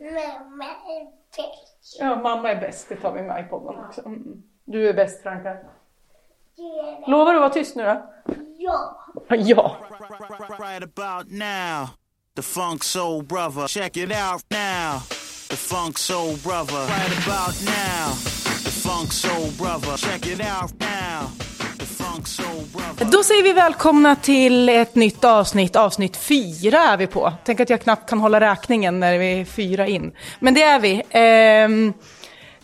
Mamma är bäst. Ja, mamma är bäst, det tar vi med i podden också. Mm. Du är bäst Franka. Lovar du att vara tyst nu då? Ja. Ja. Right about now, the funk soul brother. Check it out now, the funk soul brother. Right about now, the funk soul brother. Check it out now, Då säger vi välkomna till ett nytt avsnitt. Avsnitt fyra är vi på. Tänk att jag knappt kan hålla räkningen när vi är fyra in. Men det är vi. Ehm,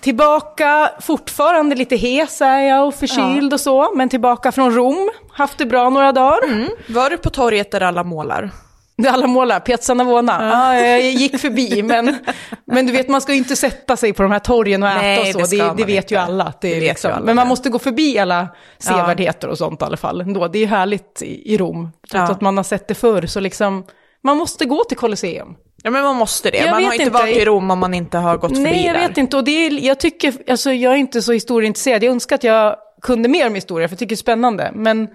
tillbaka, fortfarande lite hes är jag och förkyld och så. Men tillbaka från Rom. Haft det bra några dagar. Var du på torget där alla målar? Det alla målar, Piazza Navona. Ja. jag gick förbi, men, men du vet man ska ju inte sätta sig på de här torgen och Nej, äta och så. det Det, det, vet inte. ju alla. Att det är Det liksom, alla men man måste gå förbi alla sevärdheter och sånt i alla fall. Ändå. Det är ju härligt i, i Rom, trots Ja. att man har sett det förr. Så liksom, man måste gå till Colosseum. Ja men man måste det. Jag man har inte varit i Rom om man inte har gått förbi Nej, jag där. vet inte. Och det är, jag tycker, alltså jag är inte så historieintresserad. Jag önskar att jag kunde mer om historia, för jag tycker det är spännande. Men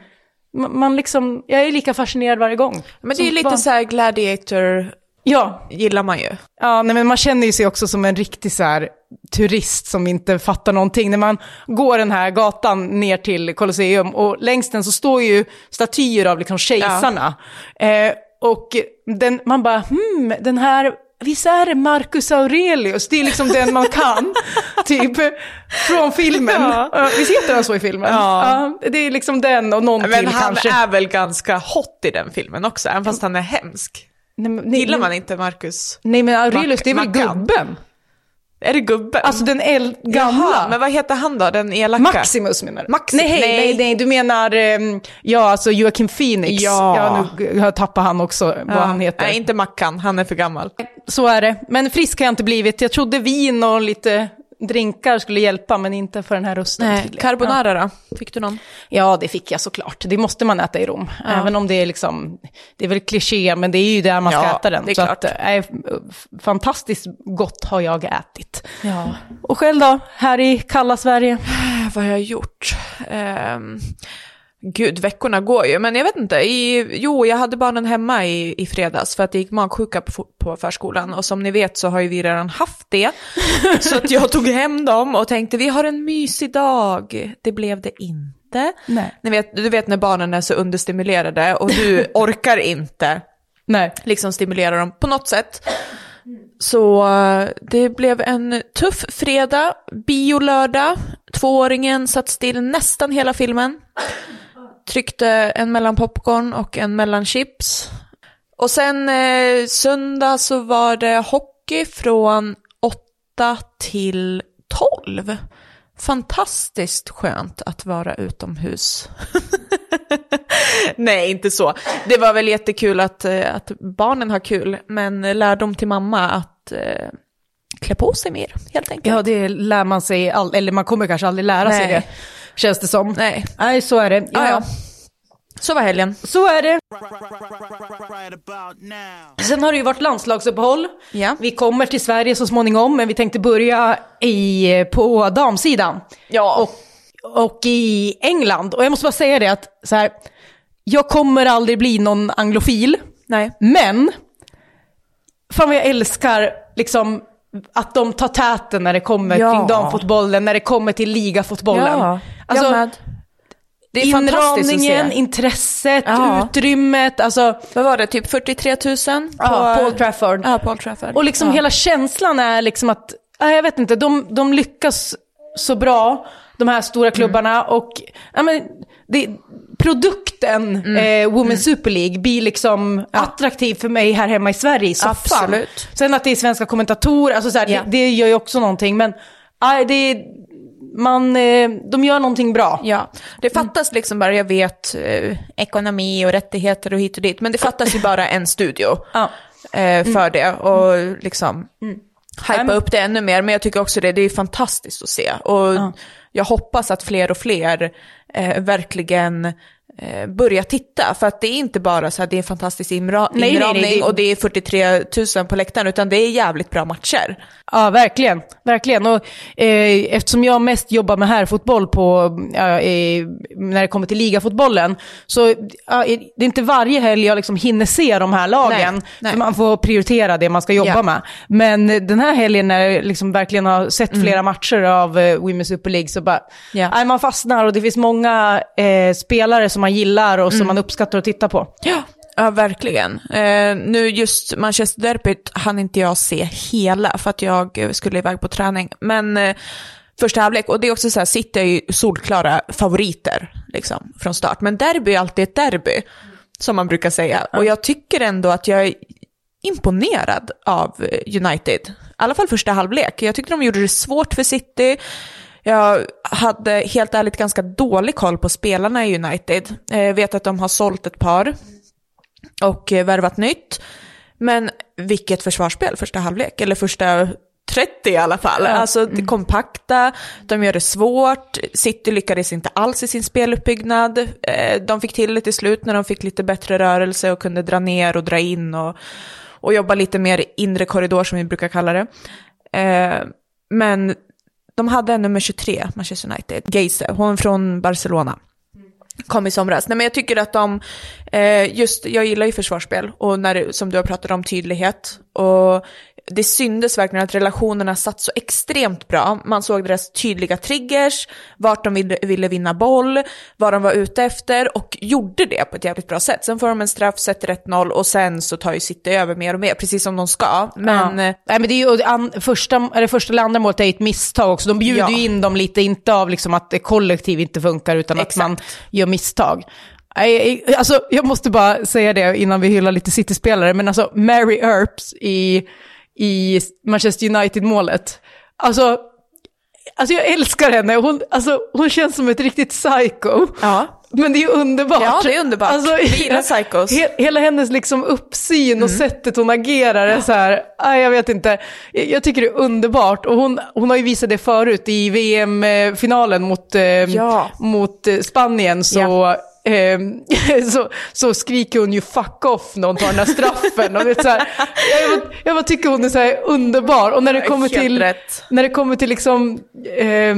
man liksom, jag är lika fascinerad varje gång. Men det är ju lite barn. så här gladiator, Ja, gillar man ju. Ja, nej, men man känner ju sig också som en riktig så här, turist som inte fattar någonting. När man går den här gatan ner till Colosseum och längs den så står ju statyer av liksom kejsarna. Eh, och den, man bara, hmm, den här, visst är det Marcus Aurelius? Det är liksom den man kan, typ, från filmen. Ja. Ja. Visst heter han så i filmen? Ja. det är liksom den och någon Men till han kanske. är väl ganska hot i den filmen också, även fast han är hemsk. Nej, men- nej, Gillar men- man inte Marcus? Nej men Aurelius, Mac- det är väl Mackan? gubben? Är det gubben? Alltså den äl- gamla. Jaha, men vad heter han då, den elaka? Maximus menar du? Maxi- nej, nej, nej. nej, du menar, ehm, ja alltså Joakim Phoenix. Ja. ja nu har jag tappat han också, vad Ja. han heter. Nej, inte Mackan, han är för gammal. Så är det. Men frisk har jag inte blivit. Jag trodde vin och lite drinkar skulle hjälpa, men inte för den här rösten Nej, tydligen. carbonara då? Fick du någon? Ja, det fick jag såklart. Det måste man äta i Rom. Även om det är liksom, det är väl kliché, men det är ju där man ska Ja, äta den. det är Så klart. att, äh, f- fantastiskt gott har jag ätit. Ja. Och själv då, här i kalla Sverige? Vad har jag gjort? Ehm, gud, veckorna går ju, men jag vet inte. I, jo, jag hade barnen hemma i, i fredags för att det gick magsjuka på, på förskolan. Och som ni vet så har ju vi redan haft det. så att jag tog hem dem och tänkte vi har en mysig dag. Det blev det inte. Nej. Ni vet, du vet när barnen är så understimulerade och du orkar inte Nej. liksom stimulera dem på något sätt. Så eh, det blev en tuff fredag, biolördag. Tvååringen satt still nästan hela filmen. Tryckte en mellan popcorn och en mellan chips. Och sen eh, söndag så var det hockey från 8 till 12. Fantastiskt skönt att vara utomhus. Nej, inte så. Det var väl jättekul att, eh, att barnen har kul, men lärdom till mamma att eh, klä på sig mer, helt enkelt. Ja, det lär man sig, all, eller man kommer kanske aldrig lära sig Nej. det, känns det som. Nej, Nej, så är det. Ja, ja. Så var helgen. Så är det. Sen har det ju varit landslagsuppehåll. Ja. Vi kommer till Sverige så småningom, men vi tänkte börja i, på damsidan. Ja. Och, och i England. Och jag måste bara säga det att så här, jag kommer aldrig bli någon anglofil, Nej. men fan vad jag älskar liksom att de tar täten när det kommer Ja. kring damfotbollen, när det kommer till ligafotbollen. Ja, Alltså, jag med. Det är Inramningen, se. intresset, Ja. utrymmet, alltså Vad var det, typ 43 000? På, ja, Paul Trafford. Ja, Paul Trafford. Och liksom ja. hela känslan är liksom att, ja, jag vet inte, de, de lyckas så bra, de här stora klubbarna. Och ja, men, det, produkten eh, Women's Super League blir liksom attraktiv för mig här hemma i Sverige i soffan. Absolut. Sen att det är svenska kommentatorer, alltså så här, Ja. det, det gör ju också någonting. Men ja, det, man, eh, de gör någonting bra. Ja, det fattas liksom bara, jag vet, eh, ekonomi och rättigheter och hit och dit, men det fattas ju bara en studio Ja. eh, för det och liksom hypa men- upp det ännu mer. Men jag tycker också det, det är fantastiskt att se. Och jag hoppas att fler och fler eh, verkligen eh, börja titta. För att det är inte bara så här, det är en fantastisk inra- Nej, nej, inramning nej, det- och det är 43 000 på läktaren, utan det är jävligt bra matcher. Ja, verkligen. verkligen. Och, eh, eftersom jag mest jobbar med herrfotboll på, eh, när det kommer till ligafotbollen, så eh, det är inte varje helg jag liksom hinner se de här lagen. Nej, nej. För man får prioritera det man ska jobba Ja. med. Men den här helgen när jag liksom verkligen har sett flera matcher av eh, Women's Super League så bara, Mm. Ja. nej, man fastnar och det finns många eh, spelare som man gillar och Mm. som man uppskattar att titta på. Ja, ja verkligen. Eh, nu just Manchester Derbyt hann inte jag se hela för att jag skulle iväg på träning. Men eh, första halvlek, och det är också så här, City är ju solklara favoriter liksom, från start. Men derby är alltid ett derby, som man brukar säga. Och jag tycker ändå att jag är imponerad av United. I alla fall första halvlek. Jag tyckte de gjorde det svårt för City. Jag hade helt ärligt ganska dålig koll på spelarna i United. Eh, Jag vet att de har sålt ett par och eh, värvat nytt. Men vilket försvarsspel första halvlek, eller första 30 i alla fall. Alltså det kompakta, de gör det svårt, City lyckades inte alls i sin speluppbyggnad. Eh, De fick till det till slut när de fick lite bättre rörelse och kunde dra ner och dra in och, och jobba lite mer inre korridor som vi brukar kalla det. Eh, Men de hade en nummer 23, Manchester United, Geise, hon från Barcelona kom i somras. Nej men jag tycker att de, eh, just, jag gillar ju försvarsspel och när som du har pratat om tydlighet. Och det syndes verkligen att relationerna satt så extremt bra. Man såg deras tydliga triggers, vart de ville, ville vinna boll, vad de var ute efter och gjorde det på ett jävligt bra sätt. Sen får de en straff, sätter 1-0 och sen så tar ju City över mer och mer, precis som de ska. Men ja. eh, Nej, men det är ju, an, första, eller första eller andra målet är ett misstag också. De bjuder Ja. ju in dem lite, inte av liksom att det kollektiv inte funkar, utan att Exakt. man gör misstag. Alltså, jag måste bara säga det innan vi hyllar lite City-spelare, men alltså Mary Earps i, i Manchester United-målet. Alltså, alltså jag älskar henne. Hon, alltså, hon känns som ett riktigt psycho. ja. Men det är ju underbart. Ja, det är underbart. Vi gillar psychos. He, hela hennes liksom uppsyn och sättet hon agerar är så här, aj, jag vet inte. Jag, jag tycker det är underbart. Och hon, hon har ju visat det förut i VM-finalen mot, eh, Ja. mot eh, Spanien. Så, eh, så, så skriker hon ju fuck off när hon tar den här straffen. Och är så här, jag, bara, jag bara tycker hon är så underbar. Och när det kommer till, när det kommer till liksom... Eh,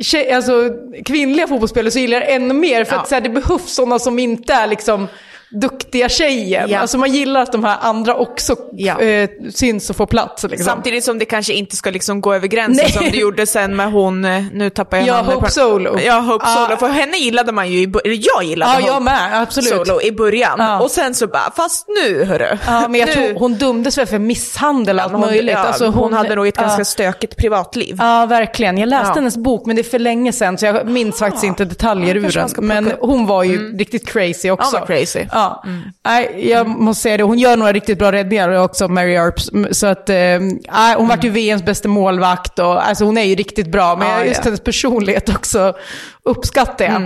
tjej, alltså, kvinnliga fotbollsspelare så gillar jag ännu mer. För Ja. att så här, det behövs sådana som inte är liksom duktiga tjejen. Ja. Alltså man gillar att de här andra också Ja. eh, syns och får plats. Liksom. Samtidigt som det kanske inte ska liksom gå över gränsen Nej. som det gjorde sen med hon, eh, nu tappar jag Ja, namnet Hope Solo. Ja, Hope Ja. Solo. För henne gillade man ju i början, jag gillade Ja, Hope jag med. Absolut. Solo i början. Ja. Och sen så bara, fast nu hörru. Ja, men jag nu, tror hon dömdes väl för misshandel och allt hon, möjligt. ja, Alltså, hon, hade nog ett ja. ganska stökigt privatliv. Ja, verkligen. Jag läste hennes bok, men det är för länge sedan, så jag minns faktiskt inte detaljer ur den. Men hon var ju riktigt crazy också. Ja, crazy. Ja. Nej, jag måste säga det. Hon gör några riktigt bra räddningar också, Mary Earps. Så att, eh, hon vart ju VMs bästa målvakt och alltså, hon är ju riktigt bra. Men Ja, just ja. hennes personlighet också uppskattar jag.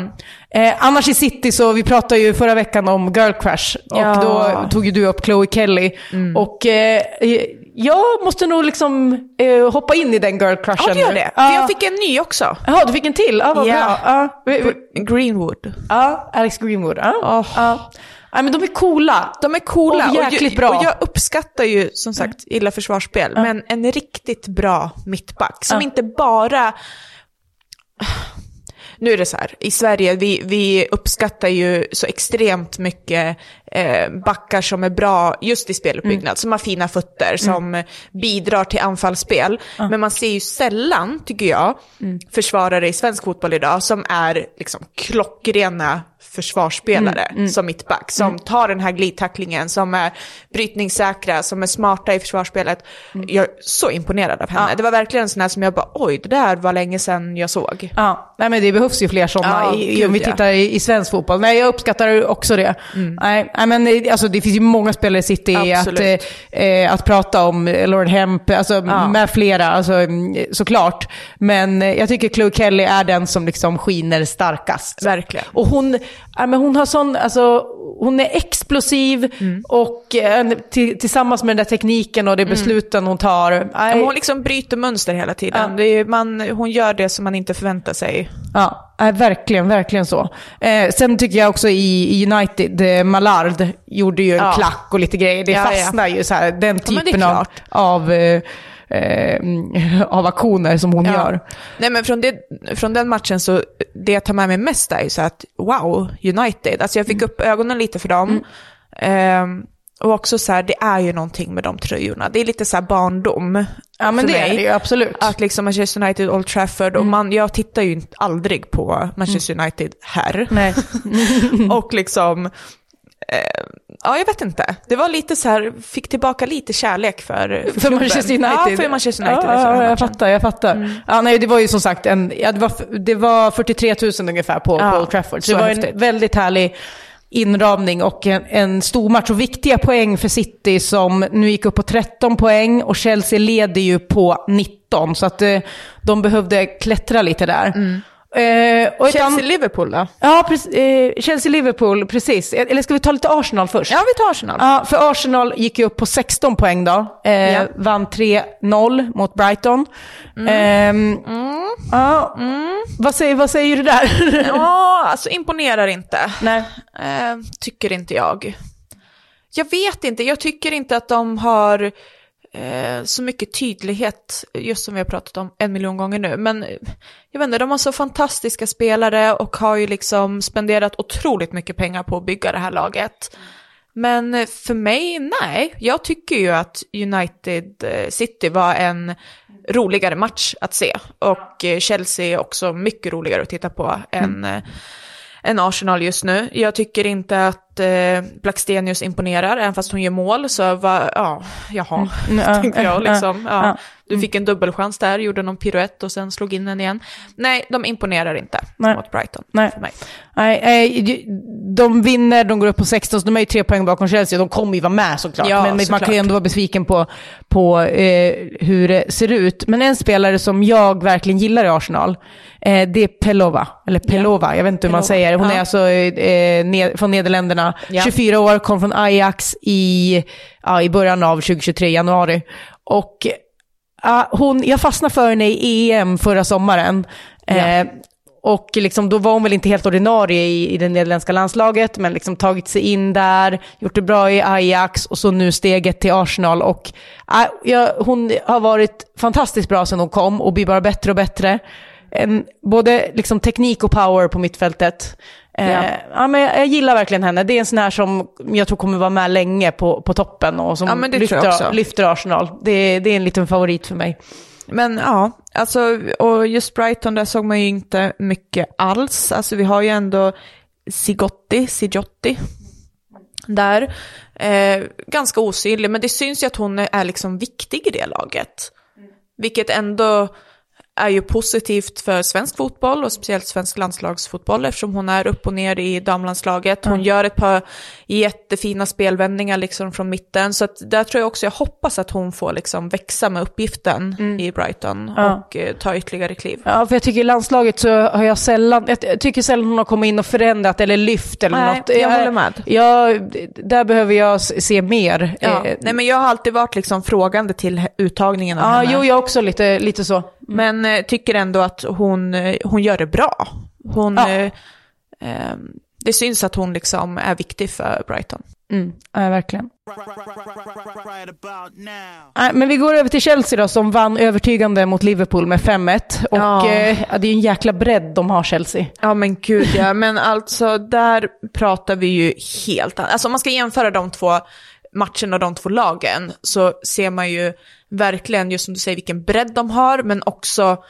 Eh, annars i City så, vi pratade ju förra veckan om Girl Crush. Och Ja. då tog ju du upp Chloe Kelly. Och eh, jag måste nog liksom eh, hoppa in i den Girl Crushen. Ja, det gör det. Ja. För jag fick en ny också. Jaha, du fick en till? Ja, vad Ja. bra. Ja, vi- Greenwood. ja, Alex Greenwood. Ja. Åh. Ja, men de är coola. De är coola Och jäkligt jag, bra. Och jag uppskattar ju som sagt illa försvarsspel, men en riktigt bra mittback som Ja. inte bara... Nu är det så här, i Sverige, vi, vi uppskattar ju så extremt mycket eh, backar som är bra just i speluppbyggnad, Mm. som har fina fötter, som bidrar till anfallsspel. Men man ser ju sällan, tycker jag, Mm. försvarare i svensk fotboll idag som är liksom klockrena försvarsspelare Mm, som mittback, som tar den här glidtacklingen, som är brytningssäkra, som är smarta i försvarsspelet. Mm. Jag är så imponerad av henne. Det var verkligen en sån här som jag bara, oj, det där var länge sedan jag såg. Ja, nej men det behövs ju fler sådana Ja, i, om vi ja. tittar i, i svensk fotboll. Nej, jag uppskattar också det. Nej, nej, men alltså, det finns ju många spelare i City att, Absolut. eh, eh, att prata om. eh, Lauren Hemp, alltså, Ja. med flera, alltså, mm, såklart. Men eh, jag tycker Chloe Kelly är den som liksom skiner starkast. Verkligen. Och hon, ja, men hon har sån, alltså, hon är explosiv Mm. och eh, till, tillsammans med den där tekniken och de besluten hon tar. Ja, men hon liksom bryter mönster hela tiden. Ja. Är, man, hon gör det som man inte förväntar sig. Ja, nej, verkligen, verkligen så. Eh, sen tycker jag också i, i United, eh, Mallard gjorde ju en Ja. klack och lite grejer. Det Ja, ja. fastnar ju så här, den typen av, av, eh, eh, av aktioner som hon gör. Nej men från, det, från den matchen så, det jag tar med mig mest är ju så att wow, United. Alltså jag fick upp ögonen lite för dem. Ehm, och också så här, det är ju någonting med de tröjorna. Det är lite så här barndom. Ja, men det mig. är det ju absolut. Att liksom Manchester United, Old Trafford, och man, jag tittar ju inte- aldrig på Manchester United här. Nej. och liksom, eh, ja jag vet inte. Det var lite så här, fick tillbaka lite kärlek för, för, För. Manchester United? Ja, för Manchester United. Ja, ja, jag fattar, jag fattar. Ja, nej, det var ju som sagt en, ja, det, var, det var 43 000 ungefär på, Ja, på Old Trafford. Så, det var häftigt. en väldigt härlig inramning och en, en stor match. Och viktiga poäng för City som nu gick upp på 13 poäng och Chelsea leder ju på 19. Så att eh, de behövde klättra lite där. Eh, Chelsea-Liverpool då? Ja, eh, Chelsea-Liverpool, precis. Eller ska vi ta lite Arsenal först? Ja, vi tar Arsenal. Ja, för Arsenal gick ju upp på 16 poäng då. Eh, Ja. Vann 3-0 mot Brighton. Ehm, Ja, Vad, säger, vad säger du där? Ja, alltså imponerar inte. Nej. Eh, tycker inte jag. Jag vet inte, jag tycker inte att de har eh, så mycket tydlighet, just som vi har pratat om en miljon gånger nu. Men jag vet inte, de har så fantastiska spelare och har ju liksom spenderat otroligt mycket pengar på att bygga det här laget. Men för mig, nej. Jag tycker ju att United eh, City var en roligare match att se. Och eh, Chelsea är också mycket roligare att titta på än, eh, än Arsenal just nu. Jag tycker inte att eh, Blackstenius imponerar, även fast hon gör mål. Så va, ja, jaha, Mm, ja, tänkte jag ja, liksom. Ja, ja. Du fick en dubbelchans där, gjorde någon piruett och sen slog in den igen. Nej, de imponerar inte Nej. mot Brighton Nej. för mig. Nej, de vinner, de går upp på 16, så de är ju tre poäng bakom Chelsea. De kommer ju vara med såklart. Ja, men man såklart. kan ju ändå vara besviken på, på eh, hur det ser ut. Men en spelare som jag verkligen gillar i Arsenal, eh, det är Pelova. Eller Pelova, jag vet inte hur man Pelova, säger. Hon ja. är alltså eh, ned, från Nederländerna. Ja. 24 år, kom från Ajax i, ja, i början av 2023, januari. Och Ja, hon, jag fastnade för henne i EM förra sommaren. Eh, och liksom, då var hon väl inte helt ordinarie i, i det nederländska landslaget, men liksom tagit sig in där, gjort det bra i Ajax och så nu steget till Arsenal. Och, äh, ja, hon har varit fantastiskt bra sedan hon kom och blir bara bättre och bättre. En, både liksom teknik och power på mittfältet. Eh, Ja. ja. men jag, jag gillar verkligen henne. Det är en sån här som jag tror kommer vara med länge på, på toppen och som Ja, lyfter, lyfter Arsenal. Det, det är en liten favorit för mig. Men ja, alltså, och just Brighton där såg man ju inte mycket alls. Alltså vi har ju ändå Sigotti, Sigotti där. Eh, ganska osynlig, men det syns ju att hon är liksom viktig i det laget. Vilket ändå är ju positivt för svensk fotboll och speciellt svensk landslagsfotboll eftersom hon är upp och ner i damlandslaget. Hon gör ett par jättefina spelvändningar liksom från mitten. Så att där tror jag också, jag hoppas att hon får liksom växa med uppgiften i Brighton Ja. och eh, ta ytterligare kliv. Ja, för jag tycker i landslaget så har jag sällan, jag jag tycker sällan hon har kommit in och förändrat eller lyft eller Nej, något. jag håller med. Ja, där behöver jag se mer. Ja. Eh, Nej men jag har alltid varit liksom frågande till uttagningen av ja henne. jo, jag också lite, lite så. Men eh, tycker ändå att hon, eh, hon gör det bra. Hon, Ja. eh, eh, det syns att hon liksom är viktig för Brighton. Mm, ja, verkligen. Men vi går över till Chelsea då, som vann övertygande mot Liverpool med 5-1. Och Ja. eh, det är en jäkla bredd de har, Chelsea. Ja men gud ja, men alltså där pratar vi ju helt annat. Alltså om man ska jämföra de två matcherna av de två lagen så ser man ju verkligen, just som du säger, vilken bredd de har, men också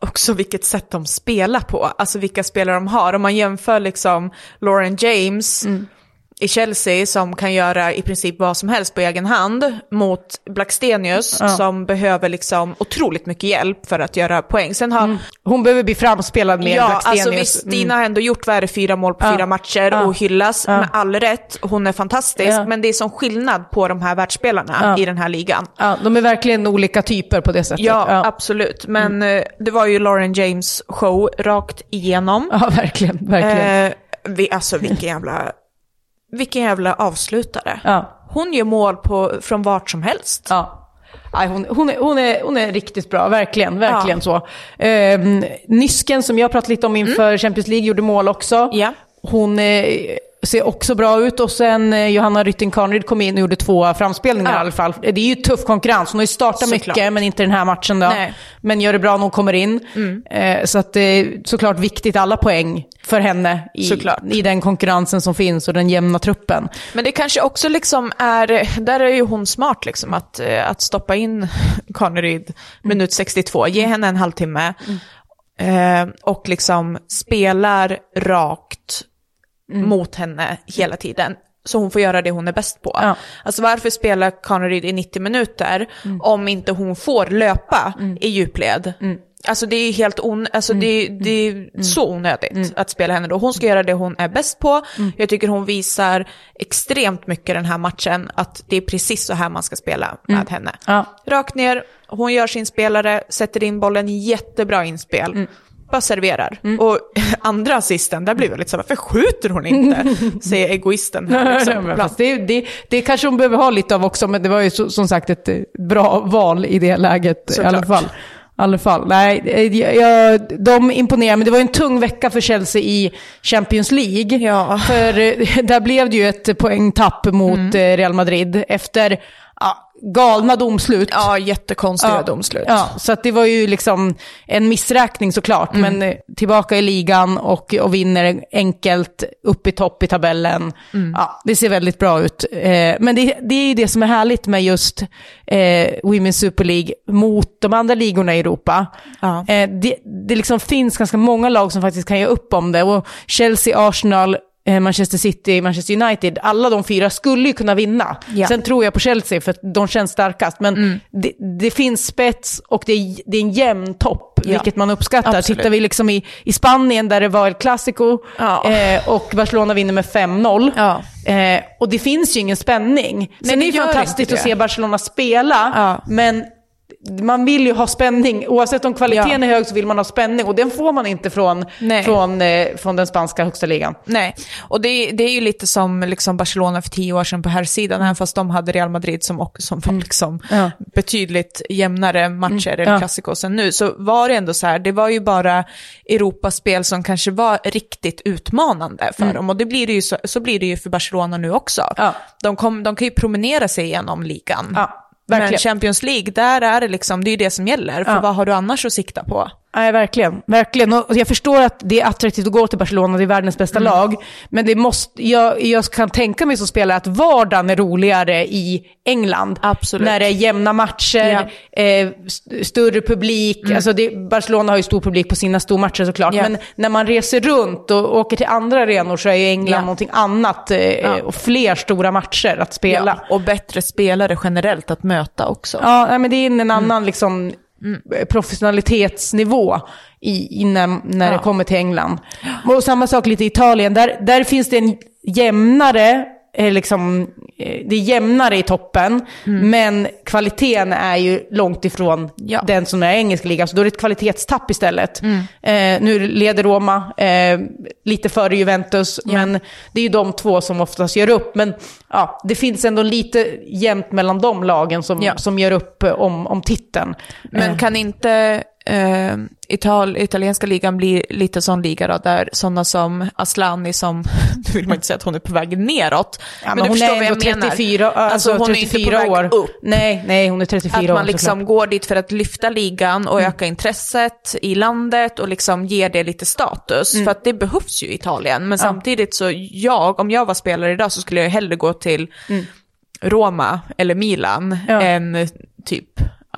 också vilket sätt de spelar på, alltså vilka spelare de har. Om man jämför liksom Lauren James mm i Chelsea som kan göra i princip vad som helst på egen hand mot Blackstenius som behöver liksom otroligt mycket hjälp för att göra poäng. Sen har, Hon behöver bli framspelad med Ja, Blackstenius. alltså visst, Stina har ändå gjort vad är det, fyra mål på Ja. fyra matcher Ja. och hyllas med all rätt. Hon är fantastisk, Ja. men det är som skillnad på de här världsspelarna Ja. i den här ligan. Ja, de är verkligen olika typer på det sättet. Ja, ja. absolut. Men eh, det var ju Lauren James show rakt igenom. ja verkligen. verkligen. Eh, vi, alltså vilken jävla, vilken jävla avslutare. Ja. Hon gör mål på, från vart som helst. Ja. Nej, hon, hon, är, hon, är, hon är riktigt bra, verkligen. verkligen så. Ehm, Nysken som jag pratade lite om inför Champions League gjorde mål också. Mm. Ja. Hon eh, ser också bra ut och sen eh, Johanna Rytting Kaneryd kom in och gjorde två framspelningar Ja. i alla fall. Det är ju tuff konkurrens. Hon har ju startat Såklart. mycket, men inte den här matchen då. Nej. Mm. Men gör det bra när hon kommer in. Eh, så att det är såklart viktigt, alla poäng för henne i, Såklart. i den konkurrensen som finns och den jämna truppen. Men det kanske också liksom är, där är ju hon smart liksom, att, eh, att stoppa in Kaneryd minut 62, ge henne en halvtimme eh, och liksom spelar rakt mot henne hela tiden. Så hon får göra det hon är bäst på. Ja. Alltså varför spelar Kaneryd i 90 minuter om inte hon får löpa i djupled? Alltså det är helt on alltså det, det är så onödigt att spela henne då. Hon ska göra det hon är bäst på. Jag tycker hon visar extremt mycket den här matchen att det är precis så här man ska spela med henne. Ja. Rakt ner, hon gör sin spelare, sätter in bollen, jättebra inspel. Bara serverar. Och andra assisten, där blir jag lite så här, varför skjuter hon inte? Säger egoisten här. Liksom. Fast det, det, det kanske hon behöver ha lite av också, men det var ju så, som sagt ett eh, bra val i det läget i alla Såklart. fall. I alla fall. Nej, eh, jag, de imponerar, men det var ju en tung vecka för Chelsea i Champions League. Ja. För eh, där blev det ju ett poängtapp mot Mm. Real Madrid efter ja, galna domslut. Ja, jättekonstiga domslut. Ja, så att det var ju liksom en missräkning såklart. Mm. Men eh, tillbaka i ligan och, och vinner enkelt upp i topp i tabellen. Mm. Ja, det ser väldigt bra ut. Eh, men det, det är ju det som är härligt med just eh, Women's Super League mot de andra ligorna i Europa. Ja. Eh, det, det liksom finns ganska många lag som faktiskt kan ge upp om det. Och Chelsea, Arsenal, Manchester City, Manchester United, alla de fyra skulle ju kunna vinna. Ja. Sen tror jag på Chelsea för att de känns starkast. Men Mm. det, det finns spets och det är, det är en jämn topp, Ja. vilket man uppskattar. Absolut. Tittar vi liksom i, i Spanien där det var El Clasico Ja. eh, och Barcelona vinner med 5-0. Ja. Eh, och det finns ju ingen spänning. Sen det är det fantastiskt att se Barcelona spela, men man vill ju ha spänning. Oavsett om kvaliteten Ja. är hög så vill man ha spänning och den får man inte från, Nej. från, eh, från den spanska högsta ligan. Nej, och det, det är ju lite som liksom Barcelona för tio år sedan på här sidan även fast de hade Real Madrid som, också, som var liksom Ja. betydligt jämnare matcher eller Ja. klassikos än nu, så var det ändå så här, det var ju bara Europaspel som kanske var riktigt utmanande för dem, och det blir det ju så, så blir det ju för Barcelona nu också. Ja. De, kom, de kan ju promenera sig igenom ligan. Ja, Men verkligen. Champions League, där är det liksom, det är ju det som gäller, för Ja. vad har du annars att sikta på? Nej, verkligen. verkligen. Och jag förstår att det är attraktivt att gå till Barcelona, det är världens bästa Mm. lag. Men det måste, jag, jag kan tänka mig som spelare att vardagen är roligare i England. Absolut. När det är jämna matcher, eh, st- större publik. Alltså det, Barcelona har ju stor publik på sina stormatcher såklart. Mm. Ja. Men när man reser runt och åker till andra arenor så är ju England Ja. någonting annat. Eh, Och fler stora matcher att spela. Ja, och bättre spelare generellt att möta också. Ja, men det är en annan Mm. liksom, professionalitetsnivå i, innan, när Ja. det kommer till England. Och samma sak lite i Italien. Där, där finns det en jämnare, eh, liksom, eh, det är jämnare i toppen, men kvaliteten är ju långt ifrån Mm. Ja. Mm. den som är engelska ligan. Så då är det ett kvalitetstapp istället. Eh, nu leder Roma eh, lite före Juventus, men det är ju de två som oftast gör upp. Men ja, det finns ändå lite jämnt mellan de lagen som, Ja. som gör upp eh, om, om titeln. Men kan inte eh, Ital italienska ligan bli lite sån liga då, där sådana som Aslani som, nu vill man inte säga att hon är på väg neråt, Ja, men, du hon är jag ändå menar. 34, alltså, hon är inte 34 på väg år. upp. Nej, nej, hon är 34 Att år man liksom såklart. går dit för att lyfta ligan och öka intresset i landet och liksom ger det lite status. Mm. För att det behövs ju i Italien. Men samtidigt så jag, om jag var spelare idag så skulle jag hellre gå till Roma eller Milan Mm. Ja. Mm. än typ,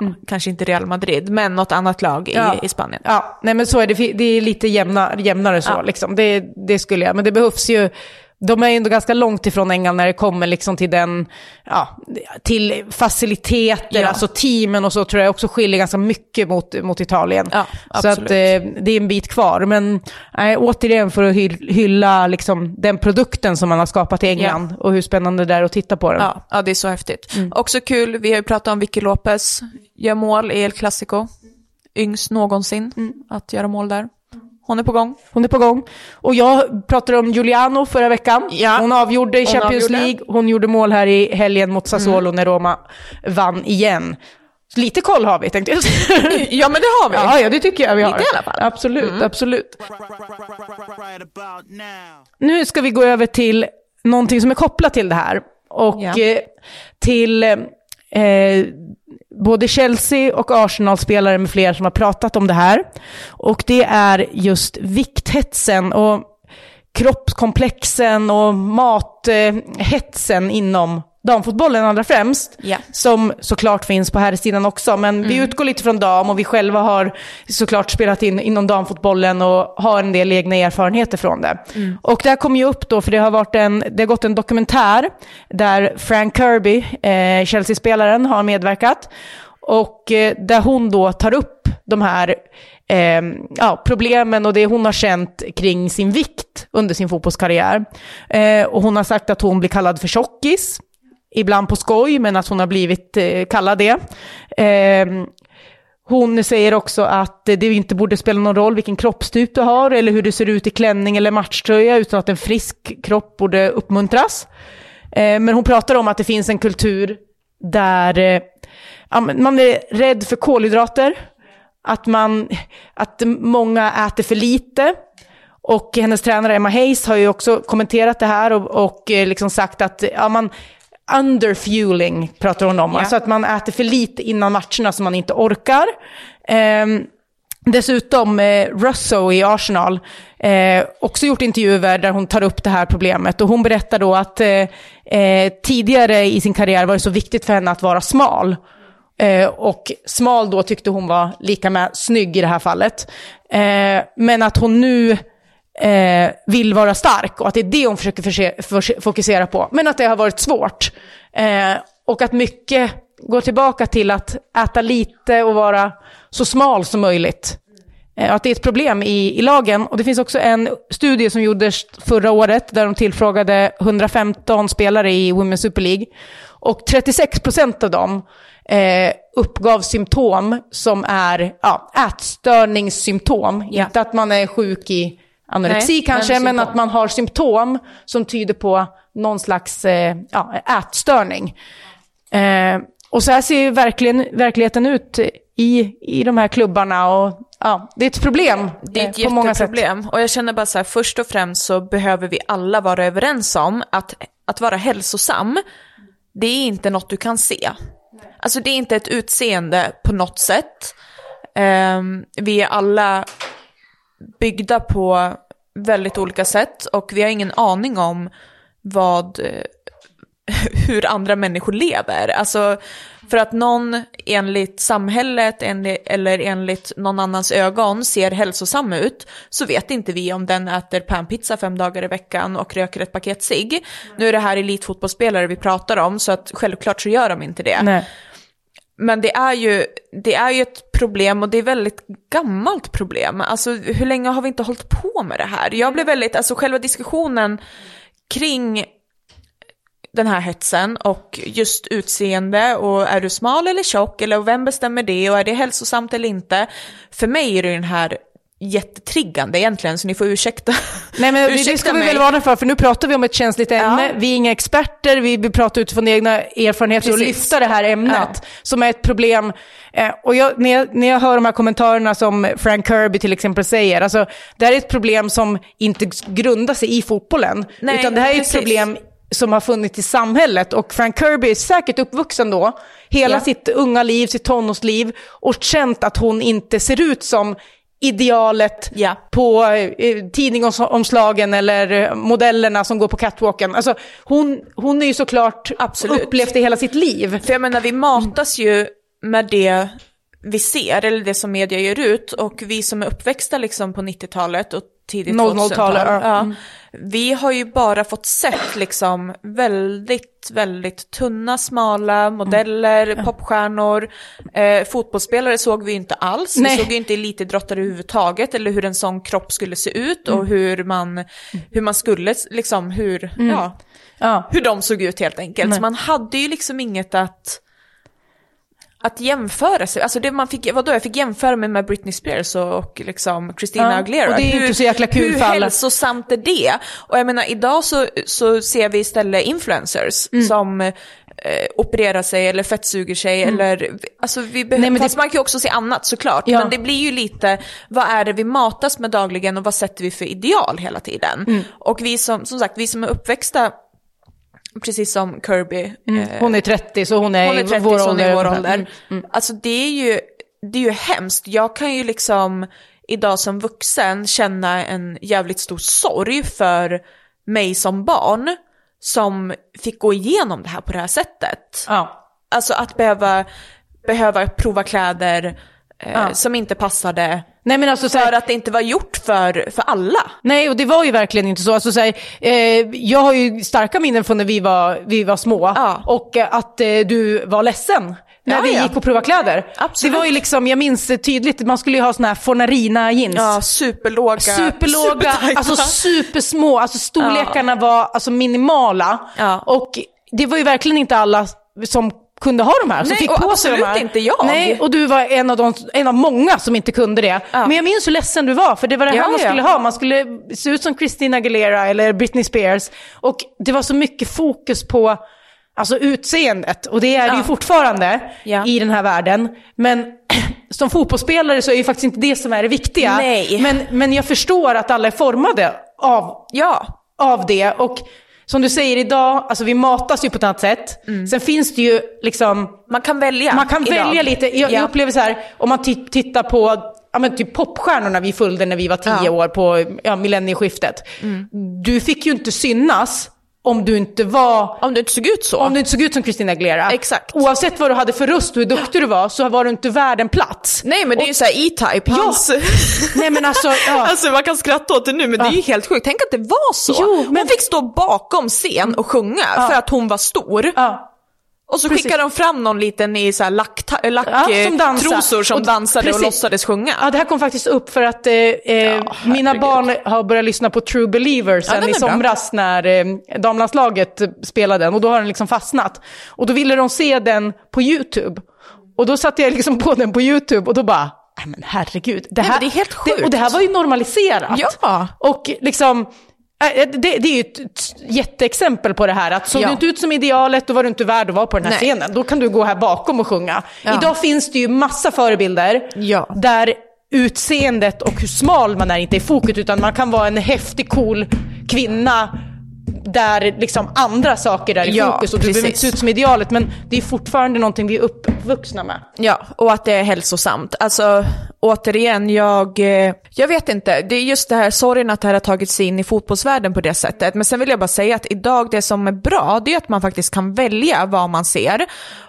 ja, kanske inte Real Madrid, men något annat lag i, Ja. i Spanien. Ja, nej men så är det. Det är lite jämna, jämnare så liksom. Det, det skulle jag. Men det behövs ju, de är ändå ganska långt ifrån England när det kommer liksom till den, ja, till faciliteter, Ja. alltså teamen och så tror jag också skiljer ganska mycket mot, mot Italien. Ja, så att eh, det är en bit kvar. Men nej, återigen för att hy- hylla liksom, den produkten som man har skapat i England och hur spännande det är att titta på den. Ja, ja, det är så häftigt. Mm. Också kul, vi har ju pratat om Vicky Lopez, gör mål i El Clasico. Yngst någonsin Mm. att göra mål där. Hon är på gång. Hon är på gång. Och jag pratade om Giuliano förra veckan. Ja. Hon avgjorde i Champions avgjorde. League. Hon gjorde mål här i helgen mot Sassuolo när Roma vann igen. Så lite koll har vi tänkte jag. Ja, men det har vi. Ja, ja, det tycker jag vi har. Lite i alla fall. Absolut, absolut. About now. Nu ska vi gå över till någonting som är kopplat till det här. Och Ja. eh, till eh, både Chelsea och Arsenal-spelare med fler som har pratat om det här. Och det är just vikthetsen och kroppskomplexen och mathetsen inom damfotbollen allra främst. Ja. Som såklart finns på här sidan också. Men vi utgår lite från dam och vi själva har såklart spelat in inom damfotbollen och har en del egna erfarenheter från det. Och det här kom ju upp då, för det har, varit en, det har gått en dokumentär där Frank Kirby, eh, Chelsea-spelaren, har medverkat. Och eh, där hon då tar upp de här eh, ja, problemen och det hon har känt kring sin vikt under sin fotbollskarriär. Eh, och hon har sagt att hon blir kallad för tjockis, ibland på skoj, men att hon har blivit eh, kallad det. Eh, hon säger också att det inte borde spela någon roll vilken kroppstyp du har eller hur du ser ut i klänning eller matchtröja, utan att en frisk kropp borde uppmuntras. Eh, men hon pratar om att det finns en kultur där eh, man är rädd för kolhydrater, att, man, att många äter för lite. Och hennes tränare Emma Hayes har ju också kommenterat det här och, och eh, liksom sagt att ja, man, underfueling pratar hon om. Alltså att man äter för lite innan matcherna så man inte orkar. Ehm, Dessutom eh, Russo i Arsenal, eh, också gjort intervjuer där hon tar upp det här problemet. Och hon berättar då att eh, eh, tidigare i sin karriär var det så viktigt för henne att vara smal. Eh, och smal då tyckte hon var lika med snygg i det här fallet. Eh, men att hon nu eh, vill vara stark och att det är det hon försöker förse, förse, fokusera på. Men att det har varit svårt. Eh, och att mycket går tillbaka till att äta lite och vara så smal som möjligt. Eh, Att det är ett problem i, i lagen. Och det finns också en studie som gjordes förra året där de tillfrågade 115 spelare i Women's Super League. Och 36% av dem eh, uppgav symptom som är ja, ätstörningssymptom. Inte att man är sjuk i anorexi Nej, kanske, men symptom. att man har symptom som tyder på någon slags eh, ja, ätstörning. Eh, och så här ser ju verkligen, verkligheten ut i, i de här klubbarna. Och, ja, det är ett problem Det är ett eh, på många sätt. jätteproblem. Och jag känner bara så här, först och främst så behöver vi alla vara överens om att, att vara hälsosam, det är inte något du kan se. Alltså det är inte ett utseende på något sätt. Ehm, vi är alla byggda på väldigt olika sätt och vi har ingen aning om vad, eh, hur andra människor lever. Alltså för att någon enligt samhället eller enligt någon annans ögon ser hälsosam ut så vet inte vi om den äter panpizza fem dagar i veckan och röker ett paket cigg. Nu är det här elitfotbollsspelare vi pratar om så att självklart så gör de inte det. Nej. Men det är, ju, det är ju ett problem och det är väldigt gammalt problem. Alltså hur länge har vi inte hållit på med det här? Jag blev väldigt, alltså själva diskussionen kring den här hetsen och just utseende och är du smal eller tjock eller vem bestämmer det och är det hälsosamt eller inte? För mig är det den här jättetriggande egentligen så ni får ursäkta. Nej men det, det ursäkta ska vi mig. väl varna för, för nu pratar vi om ett känsligt ämne. Ja. Vi är inga experter, vi pratar utifrån egna erfarenheter och Precis. lyfta det här ämnet Ja. som är ett problem. Eh, och jag, när, jag, när jag hör de här kommentarerna som Frank Kirby till exempel säger, alltså det här är ett problem som inte grundar sig i fotbollen, Nej, utan det här är precis. ett problem som har funnits i samhället och Frank Kirby är säkert uppvuxen då, hela Ja. sitt unga liv, sitt tonårsliv och känt att hon inte ser ut som idealet Ja. på eh, tidningsomslagen eller eh, modellerna som går på catwalken. Alltså, hon, hon är ju såklart Absolut. upplevt det hela sitt liv. För jag menar vi matas ju med det vi ser, eller det som media ger ut, och vi som är uppväxta liksom på 90-talet och tidigt 00-talet, 2000-tal, ja. ja, vi har ju bara fått sett liksom väldigt, väldigt tunna, smala modeller, popstjärnor, eh, fotbollsspelare såg vi inte alls, Nej. vi såg ju inte elitidrottare överhuvudtaget, eller hur en sån kropp skulle se ut och hur man, hur man skulle, liksom, hur, ja, Ja. hur de såg ut helt enkelt. Så man hade ju liksom inget att, att jämföra sig, alltså det man fick, vadå, jag fick jämföra mig med Britney Spears och, och liksom Christina Ja, Aguilera. och det är inte så jäkla kul hur för alla. hälsosamt är det? Och jag menar, idag så, så ser vi istället influencers Mm. som eh, opererar sig eller fettsuger sig eller, alltså vi behöver, fast det- man kan ju också se annat såklart, Ja. men det blir ju lite, vad är det vi matas med dagligen och vad sätter vi för ideal hela tiden? Mm. Och vi som, som sagt, vi som är uppväxta precis som Kirby. eh, Hon är 30 så hon är, hon är i 30 vår så hon är ålder. vår ålder. Alltså det är, ju, det är ju hemskt. Jag kan ju liksom idag som vuxen känna en jävligt stor sorg för mig som barn som fick gå igenom det här på det här sättet. Ja. Alltså att behöva, behöva prova kläder Ja. som inte passade Nej men alltså här, för att det inte var gjort för, för alla. Nej, och det var ju verkligen inte så. Alltså, så här, eh, jag har ju starka minnen från när vi var, vi var små. Ja. Och eh, att eh, du var ledsen när Ja, vi gick och provade kläder. Absolut. Det var ju liksom, jag minns tydligt, man skulle ju ha såna här Fornarina jeans. Ja, superlåga. Superlåga, alltså supersmå, alltså storlekarna var alltså minimala. Ja. Och det var ju verkligen inte alla som kunde ha de här, Nej, fick och på sig de här. inte jag. Nej, och du var en av, de, en av många som inte kunde det. Men jag minns hur ledsen du var, för det var det här Ja, man ja. skulle ha. Man skulle se ut som Christina Aguilera eller Britney Spears. Och det var så mycket fokus på alltså, utseendet, och det är det ju Ja. fortfarande Ja. i den här världen. Men som fotbollsspelare så är ju faktiskt inte det som är det viktiga. Nej. Men, men jag förstår att alla är formade av, Ja, av det. Och som du säger idag, alltså vi matas ju på ett annat sätt. Sen finns det ju liksom, man kan välja man kan idag. välja lite. Jag, Ja. jag upplever så här, om man ti- tittar på ja, men typ popstjärnorna vi följde när vi var tio Ja. Mm. år på ja, millennieskiftet. Du fick ju inte synas om du inte var Om du inte såg ut så. om du inte såg ut som Christina Aguilera. Exakt. Oavsett vad du hade för röst och hur duktig du var så var du inte värd en plats. Nej men det är ju såhär E-Type, hans... Nej men alltså, ja. Alltså man kan skratta åt det nu men det är ju helt sjukt. Tänk att det var så. Jo, men- Hon fick stå bakom scen och sjunga för att hon var stor. Ja. Och så precis. skickade de fram någon liten i så här lack, Ja, som dansar. lacktrosor som Och- dansade precis. och låtsades sjunga. Ja, det här kom faktiskt upp för att eh, eh, mina herregud. barn har börjat lyssna på True Believers sen den i är bra. somras när eh, damlandslaget spelade den och då har den liksom fastnat. Och då ville de se den på YouTube. Och då satte jag liksom på den på YouTube och då bara, nej men herregud. Det, Nej, här, men det är helt sjukt. och det här var ju normaliserat. Ja. Och liksom, eh, det, det är ju ett ett jätteexempel på det här, att såg Ja. du inte ut som idealet, då var du inte värd att vara på den här Nej. scenen. Då kan du gå här bakom och sjunga. Ja. Idag finns det ju massa förebilder Ja. där utseendet och hur smal man är inte är i fokus, utan man kan vara en häftig, cool kvinna där liksom andra saker är i Ja, fokus och du behöver inte se ut som idealet, men det är fortfarande någonting vi är uppvuxna med. Ja, och att det är hälsosamt. Alltså, återigen, jag, eh, jag vet inte. Det är just det här sorgen att det här har tagit sig in i fotbollsvärlden på det sättet. Men sen vill jag bara säga att idag, det som är bra, det är att man faktiskt kan välja vad man ser.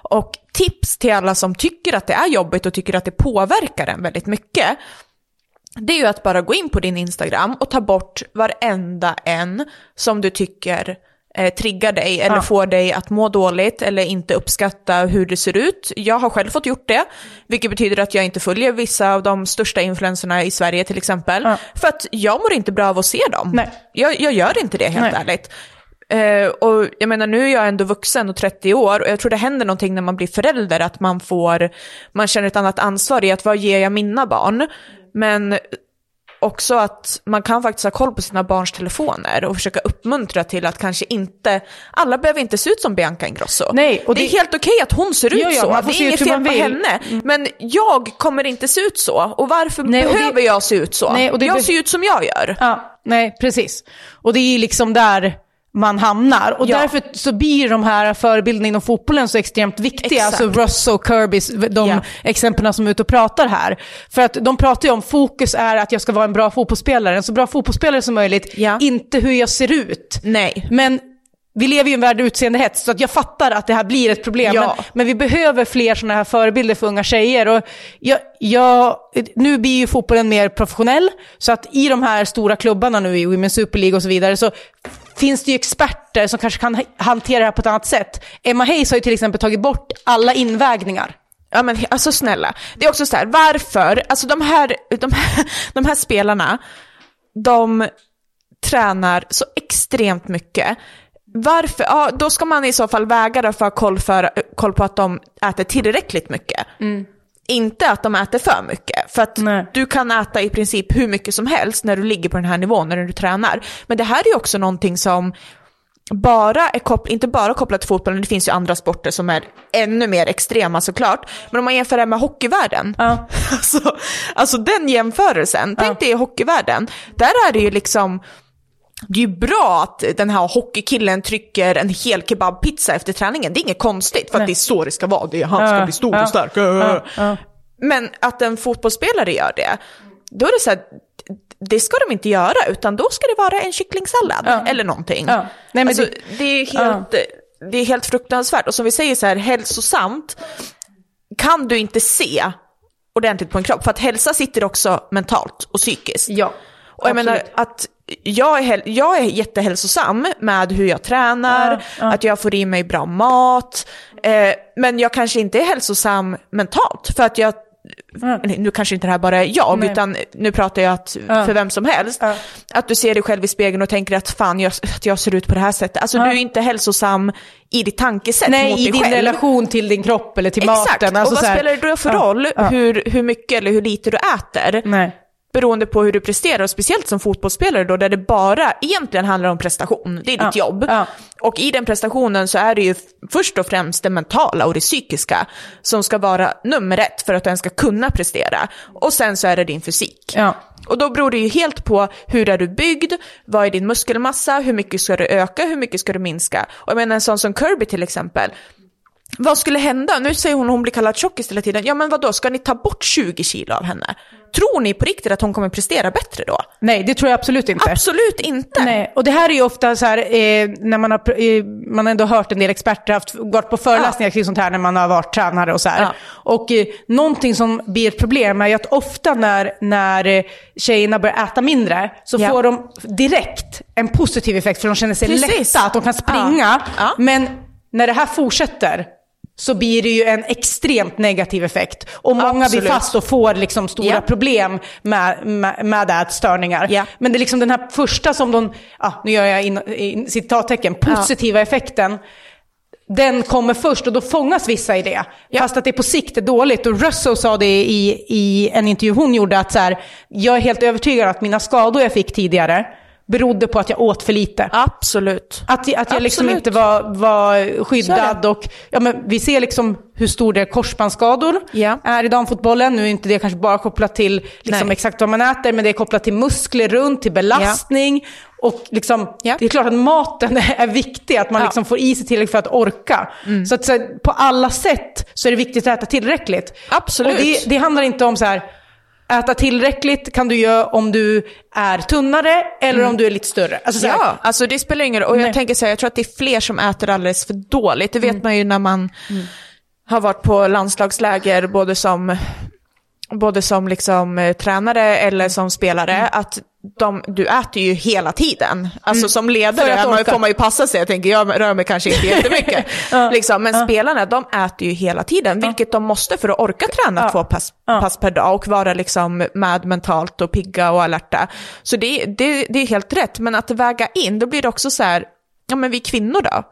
Och tips till alla som tycker att det är jobbigt och tycker att det påverkar en väldigt mycket. Det är ju att bara gå in på din Instagram och ta bort varenda en som du tycker eh, triggar dig eller Ja. får dig att må dåligt eller inte uppskatta hur det ser ut. Jag har själv fått gjort det, vilket betyder att jag inte följer vissa av de största influencerna i Sverige till exempel. Ja. För att jag mår inte bra av att se dem. Nej. Jag, jag gör inte det helt Nej. ärligt. Eh, och jag menar nu är jag ändå vuxen och 30 år och jag tror det händer någonting när man blir förälder att man får, man känner ett annat ansvar i att vad ger jag mina barn? Men också att man kan faktiskt ha koll på sina barns telefoner och försöka uppmuntra till att kanske inte, alla behöver inte se ut som Bianca Ingrosso. Nej, och det, är det- helt okej att hon ser ut Ja, ja, så, det är inget fel på henne. Men jag kommer inte se ut så, och varför Nej, och det- behöver jag se ut så? Nej, och det jag ser ut som jag gör. Ja, nej, precis. Och det är ju liksom där man hamnar. Och Ja. därför så blir de här förebilderna inom fotbollen så extremt viktiga. Exakt. Alltså Russ och Kirbys, de Ja. exemplen som är ute och pratar här. För att de pratar ju om fokus är att jag ska vara en bra fotbollsspelare, en så bra fotbollsspelare som möjligt, Ja. inte hur jag ser ut. Nej. Men vi lever ju i en värld utseendehets, så att jag fattar att det här blir ett problem. Ja. Men, men vi behöver fler sådana här förebilder för unga tjejer. Och jag, jag, nu blir ju fotbollen mer professionell, så att i de här stora klubbarna nu, i Women's Super League och så vidare, så finns det ju experter som kanske kan hantera det här på ett annat sätt. Emma Hayes har ju till exempel tagit bort alla invägningar. Ja men alltså snälla, det är också så här, varför, alltså de här, de här, de här spelarna, de tränar så extremt mycket. Varför? Ja, då ska man i så fall väga det för att koll, för, koll på att de äter tillräckligt mycket. Inte att de äter för mycket. För att Nej. du kan äta i princip hur mycket som helst när du ligger på den här nivån, när du tränar. Men det här är ju också någonting som bara är kopplat, inte bara kopplat till fotbollen, det finns ju andra sporter som är ännu mer extrema såklart. Men om man jämför det med hockeyvärlden, Ja. alltså, alltså den jämförelsen, tänk dig i hockeyvärlden, där är det ju liksom, det är ju bra att den här hockeykillen trycker en hel kebabpizza efter träningen, det är inget konstigt för att Nej. det är så det ska vara, det är, han ska bli stor och stark. Men att en fotbollsspelare gör det, då är det så här, det ska de inte göra, utan då ska det vara en kycklingsallad eller någonting. Nej, men alltså, det- det, är helt, det är helt fruktansvärt. Och som vi säger så här, hälsosamt kan du inte se ordentligt på en kropp, för att hälsa sitter också mentalt och psykiskt. Ja, Och jag menar att jag är, jag är jättehälsosam med hur jag tränar, Ja, ja. att jag får i mig bra mat, eh, men jag kanske inte är hälsosam mentalt för att jag eller, nu kanske inte det här bara är jag, Nej. utan nu pratar jag att, Ja. för vem som helst. Ja. Att du ser dig själv i spegeln och tänker att fan, jag, att jag ser ut på det här sättet. Alltså du är inte hälsosam i ditt tankesätt Nej, mot i dig din själv. relation till din kropp eller till Exakt, maten. Alltså och vad spelar det då för roll. Hur, hur mycket eller hur lite du äter? Nej. Beroende på hur du presterar, och speciellt som fotbollsspelare då, där det bara egentligen handlar om prestation. Det är ditt Ja, jobb. ja. Och i den prestationen så är det ju först och främst det mentala och det psykiska som ska vara nummer ett för att den ska kunna prestera. Och sen så är det din fysik. Ja. Och då beror det ju helt på hur är du byggd, vad är din muskelmassa, hur mycket ska du öka, hur mycket ska du minska. Och jag menar en sån som Kirby till exempel, vad skulle hända? Nu säger hon att hon blir kallad tjockis hela tiden. Ja men vad då ska ni ta bort 20 kilo av henne? Tror ni på riktigt att hon kommer prestera bättre då? Nej, det tror jag absolut inte. Absolut inte. Nej, och det här är ju ofta så här, eh, när man har, eh, man har ändå hört en del experter, haft, gått på föreläsningar kring sånt här när man har varit tränare och så här. Ja. Och eh, någonting som blir ett problem är ju att ofta när, när eh, tjejerna börjar äta mindre så Ja. får de direkt en positiv effekt för de känner sig Precis. lätta, att de kan springa. Ja. Ja. Men när det här fortsätter så blir det ju en extremt negativ effekt. Och många Absolut. blir fast och får liksom stora Ja. problem med, med, med ätstörningar. Ja. Men det är liksom den här första som de, ja, nu gör jag in, in, citattecken, positiva effekten. Den kommer först och då fångas vissa i det. Ja. Fast att det på sikt är dåligt. Och Russo sa det i, i en intervju hon gjorde att så här, jag är helt övertygad att mina skador jag fick tidigare berodde på att jag åt för lite. Absolut. Att, att jag liksom Absolut. inte var, var är skyddad. Och, ja, men vi ser liksom hur stor det korsbandsskador Ja. är i damfotbollen. Nu är inte det kanske bara kopplat till liksom exakt vad man äter, men det är kopplat till muskler runt, till belastning. Och liksom, Ja. det är klart att maten är viktig, att man Ja. liksom får i sig tillräckligt för att orka. Så att så, på alla sätt så är det viktigt att äta tillräckligt. Absolut. Och det, det handlar inte om så här, äta tillräckligt kan du göra om du är tunnare eller om du är lite större. Alltså, Ja, alltså det spelar ingen roll. Och jag Nej. tänker så här, jag tror att det är fler som äter alldeles för dåligt. Det vet Mm. man ju när man har varit på landslagsläger, både som, både som liksom, eh, tränare eller som spelare, Mm. att de, du äter ju hela tiden. Alltså som För ledare att man, orka. får man ju passa sig. Jag tänker, jag rör mig kanske inte jättemycket. liksom, men spelarna, de äter ju hela tiden, vilket de måste för att orka träna Ja. två pass, Ja. pass per dag och vara liksom med mentalt och pigga och alerta. Så det, det, det är helt rätt, men att väga in, då blir det också så här, ja men vi kvinnor då?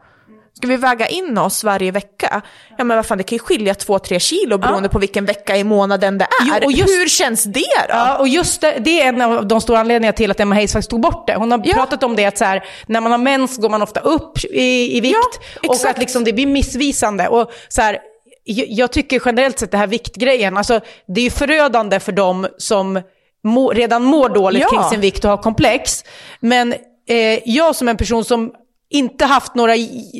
Ska vi väga in oss varje vecka? Ja men vad fan, det kan ju skilja två, tre kilo beroende på vilken vecka i månaden det är. Jo, och just- Hur känns det då? Ja, och just det, det är en av de stora anledningarna till att Emma Hayes faktiskt tog bort det. Hon har Ja. pratat om det att så här, när man har mens går man ofta upp i, i vikt Ja, och att liksom det blir missvisande. Och så här, jag, jag tycker generellt sett det här viktgrejen, alltså, det är ju förödande för dem som må, redan mår dåligt Ja. kring sin vikt och har komplex. Men eh, jag som en person som inte haft några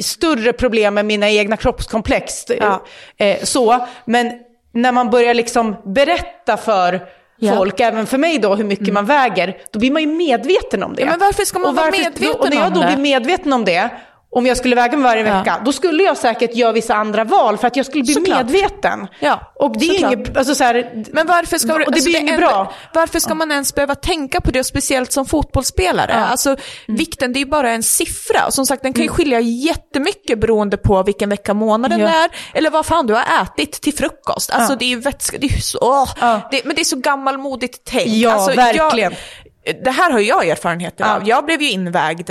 större problem med mina egna kroppskomplex. Ja. Eh, så, men när man börjar liksom berätta för Ja. Mm. folk, även för mig då, hur mycket man väger, då blir man ju medveten om det. Ja, men varför ska man Och vara varför- medveten och när jag om då det? blir medveten om det, om jag skulle väga mig varje vecka, då skulle jag säkert göra vissa andra val för att jag skulle bli Såklart. medveten. Ja, och det är såklart. inget, alltså så här, Men varför ska, och det alltså, blir inget bra. Varför ska man ens behöva tänka på det, speciellt som fotbollsspelare? Ja. Mm. Alltså, vikten, det är ju bara en siffra. Och som sagt, den kan ju skilja jättemycket beroende på vilken vecka månaden Ja. är, eller vad fan du har ätit till frukost. Alltså Ja. det är ju vätska, det är så, åh, Ja. det, men det är så gammalmodigt tänk. Ja, alltså, verkligen. Jag, det här har jag erfarenheter Ja. av. Jag blev ju invägd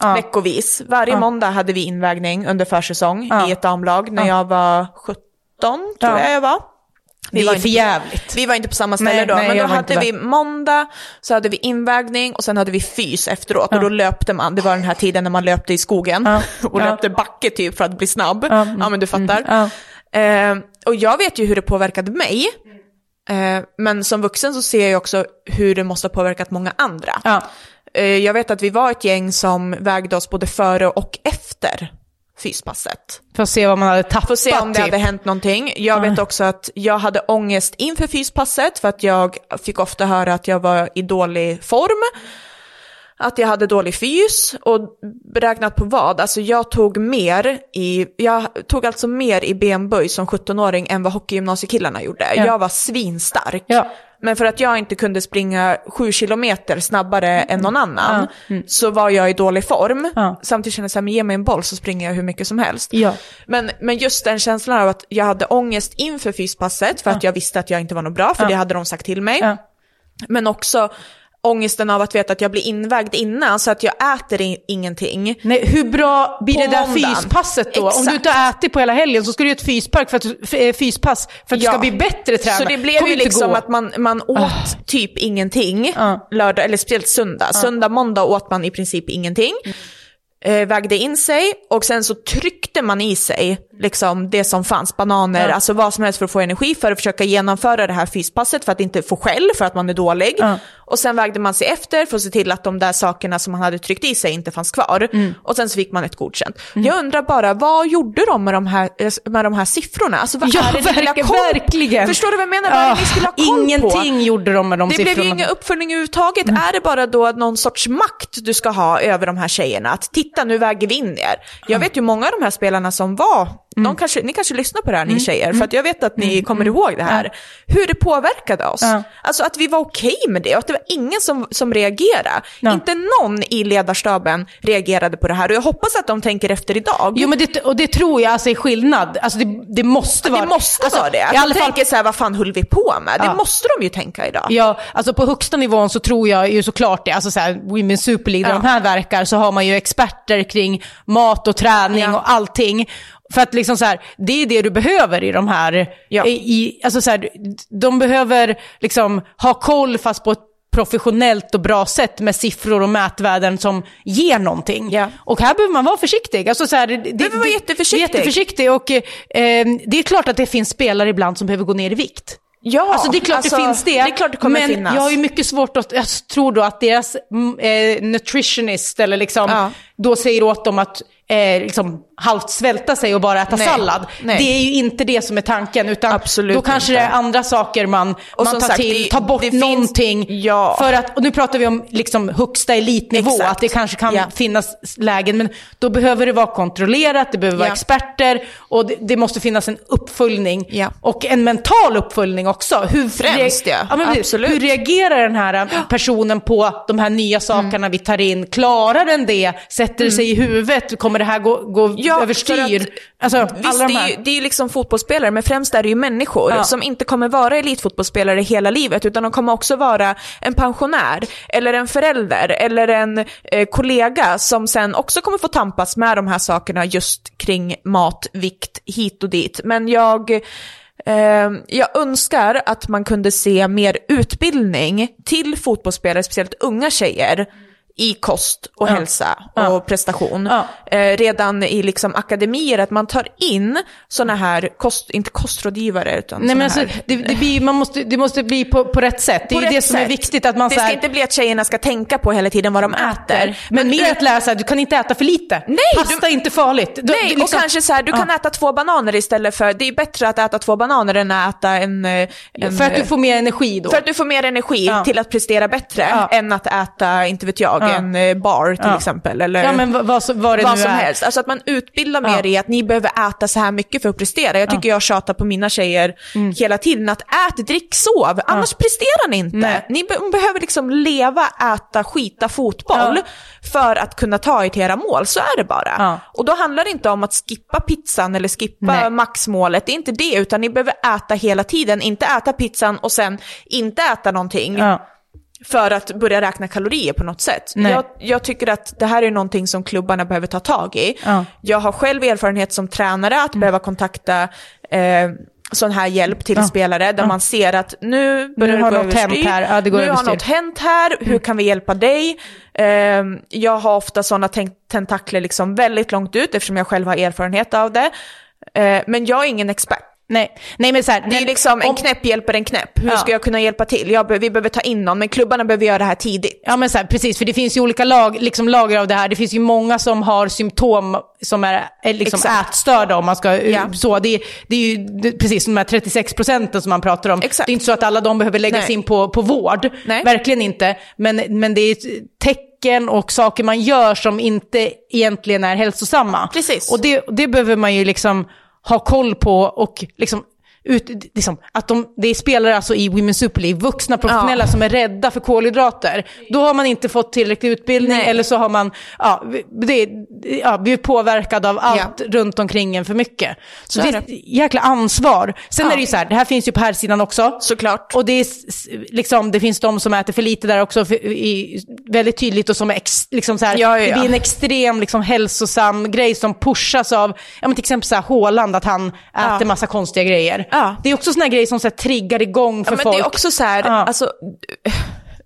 Ja. veckovis. Varje måndag hade vi invägning under försäsong Ja. i ett damlag när Ja. jag var 17, tror Ja. jag jag var. det var är för jävligt. Vi var inte på samma ställe Nej, då, nej, men då hade vi måndag, så hade vi invägning och sen hade vi fys efteråt. Och då löpte man, det var den här tiden när man löpte i skogen Ja. och Ja. löpte backe typ för att bli snabb. Ja. Ja, men du fattar. Ja. Eh, och jag vet ju hur det påverkade mig. Eh, men som vuxen så ser jag också hur det måste ha påverkat många andra. Eh, jag vet att vi var ett gäng som vägde oss både före och efter fyspasset. För att se vad man hade tappat Får se om det typ. hade hänt någonting. Jag vet också att jag hade ångest inför fyspasset för att jag fick ofta höra att jag var i dålig form. Att jag hade dålig fys och beräknat på vad? Alltså jag tog mer i, jag tog alltså mer i benböj som 17-åring än vad hockeygymnasiekillarna gjorde. Ja. Jag var svinstark. Ja. Men för att jag inte kunde springa sju kilometer snabbare än någon annan så var jag i dålig form. Mm. Samtidigt kände jag så här, men ge mig en boll så springer jag hur mycket som helst. Ja. Men, men just den känslan av att jag hade ångest inför fyspasset för att jag visste att jag inte var något bra, för det hade de sagt till mig. Men också ångesten av att veta att jag blir invägd innan så att jag äter i, ingenting. Nej, hur bra blir På det där måndagen. fyspasset då? Om Exakt. du inte har ätit på hela helgen så ska du göra ett fyspark för att, du- eh, fyspass för att du Ja. ska bli bättre tränare. Så det blev Kommer ju liksom gå. att man, man åt typ ingenting Ja. lördag, eller speciellt söndag. Söndag, måndag åt man i princip ingenting. Eh, vägde in sig och sen så tryckte man i sig liksom det som fanns, bananer, Ja. alltså vad som helst för att få energi för att försöka genomföra det här fyspasset för att inte få skäll för att man är dålig. Ja. Och sen vägde man sig efter för att se till att de där sakerna som man hade tryckt i sig inte fanns kvar. Mm. Och sen så fick man ett godkänt. Jag undrar bara, vad gjorde de med de här, med de här siffrorna? Alltså vad Ja, är det ni verkligen, koll på? verkligen. Förstår du vad jag menar? Vad är det ni skulle ha koll på? Ingenting gjorde de med de Det siffrorna. blev ju ingen uppföljning överhuvudtaget. Är det bara då någon sorts makt du ska ha över de här tjejerna? Att titta, nu väger vi in er. Jag vet ju många av de här spelarna som var, de kanske, ni kanske lyssnar på det här ni tjejer, för att jag vet att ni kommer ihåg det här. Hur det påverkade oss. Alltså att vi var okej med det och att det var ingen som, som reagerade. Inte någon i ledarstaben reagerade på det här och jag hoppas att de tänker efter idag. Jo men det, och det tror jag alltså är skillnad. Alltså det, det måste vara det måste alltså, vara det. Att de fall, tänker så här, vad fan höll vi på med? Det Ja. måste de ju tänka idag. Ja, alltså på högsta nivån så tror jag ju såklart det. Alltså så här, Women's Super League, där Ja. de här verkar, så har man ju experter kring mat och träning Ja. och allting. För att liksom så här, det är det du behöver i de här, Ja. i, alltså så här, de behöver liksom ha koll fast på ett professionellt och bra sätt med siffror och mätvärden som ger någonting. Ja. Och här behöver man vara försiktig. Alltså så här, det, det, Behöver vara jätteförsiktig. Jätteförsiktig och eh, det är klart att det finns spelare ibland som behöver gå ner i vikt. Ja, Alltså det är klart alltså, det finns det. Det det men finnas. jag har ju mycket svårt att, jag tror då att deras mm, eh, nutritionist eller liksom, Ja. då säger åt dem att eh, liksom halvt svälta sig och bara äta Nej, sallad. nej. Det är ju inte det som är tanken, utan Absolut då kanske inte. det är andra saker man, Och man tar sagt, till, det- tar bort det finns- någonting. Ja. För att, och nu pratar vi om liksom högsta elitnivå, Exakt. att det kanske kan Ja. finnas lägen, men då behöver det vara kontrollerat, det behöver vara Ja. experter och det, det måste finnas en uppföljning. Och en mental uppföljning också. Hur Främst, ja. Absolut. Hur reagerar den här personen på de här nya sakerna Mm. vi tar in? Klarar den det? Sätter det sig i huvudet? Kommer det här gå, gå Ja, överstyr? att- Alltså, Visst, de det är, här. ju, det är ju liksom fotbollsspelare, men främst är det ju människor Ja. som inte kommer vara elitfotbollsspelare hela livet, utan de kommer också vara en pensionär, eller en förälder, eller en eh, kollega som sen också kommer få tampas med de här sakerna just kring mat, vikt, hit och dit. Men jag, eh, jag önskar att man kunde se mer utbildning till fotbollsspelare, speciellt unga tjejer, i kost och Ja. hälsa och Ja. prestation. Ja. Eh, redan i liksom akademier, att man tar in sådana här, kost, inte kostrådgivare, utan Nej, men alltså, här. det, det, blir, man måste, det måste bli på, på rätt sätt. Det är På ju det som är sätt. viktigt. Att man det så ska här, inte bli att tjejerna ska tänka på hela tiden vad de äter. Men mer att lära sig att du kan inte äta för lite. Nej, Pasta är inte farligt. Du- Nej, är liksom- och kanske så här, du kan äta två bananer istället för, det är bättre att äta två bananer än att äta en... eh, en För att du får mer energi då. för att du får mer energi till att prestera bättre än att äta, inte vet jag, en eh, bar till Ja. exempel. Eller Ja, men vad, vad, det vad nu som är. helst. Alltså att man utbildar mer Ja. i att ni behöver äta så här mycket för att prestera. Jag tycker jag tjatar på mina tjejer Mm. hela tiden att ät, drick, sov, annars presterar ni inte. Nej. Ni be behöver liksom leva, äta, skita fotboll Ja. för att kunna ta er till era mål. Så är det bara. Ja. Och då handlar det inte om att skippa pizzan eller skippa Nej. maxmålet. Det är inte det, utan ni behöver äta hela tiden. Inte äta pizzan och sen inte äta någonting Ja. För att börja räkna kalorier på något sätt. Jag, jag tycker att det här är någonting som klubbarna behöver ta tag i. Ja. Jag har själv erfarenhet som tränare att behöva kontakta eh, sån här hjälp till spelare där man ser att nu börjar Nu har det gå något hänt överstyr. här. Ja, nu har överstyr. något hänt här, hur kan vi hjälpa dig? Eh, jag har ofta sådana ten- tentakler liksom väldigt långt ut eftersom jag själv har erfarenhet av det. Eh, men jag är ingen expert. Nej, nej men så här, Det är liksom en knäpp hjälper en knäpp. Hur Ja. ska jag kunna hjälpa till? Jag vi behöver ta in någon, men klubbarna behöver göra det här tidigt. Ja men så här, precis, för det finns ju olika lag, liksom lager av det här. Det finns ju många som har symptom som är, är liksom Exakt. ätstörda om man ska, Ja. så. Det, det är ju det, precis som de här 36 procenten som man pratar om. Exakt. Det är inte så att alla de behöver läggas Nej. in på, på vård. Nej. Verkligen inte. Men, men det är tecken och saker man gör som inte egentligen är hälsosamma. Precis. Och det, det behöver man ju liksom ha koll på och liksom ut, liksom, att de, det är spelare alltså i Women's Super League, vuxna professionella som är rädda för kolhydrater. Då har man inte fått tillräcklig utbildning Nej. eller så har man ja, det, ja, blivit påverkad av allt runt omkring en för mycket. Så, Så det är ett jäkla ansvar. Sen Ja. är det ju så här, det här finns ju på här sidan också. Såklart. Och det, är, liksom, det finns de som äter för lite där också, för, i, väldigt tydligt och som är ex, liksom så här, Ja, ja, det ja. blir en extrem liksom, hälsosam grej som pushas av, ja, men till exempel så här, Haaland, att han Ja. äter massa konstiga grejer. Ja. Det är också såna grejer som så här, triggar igång för Ja, men folk. det är också så här, Ja. alltså,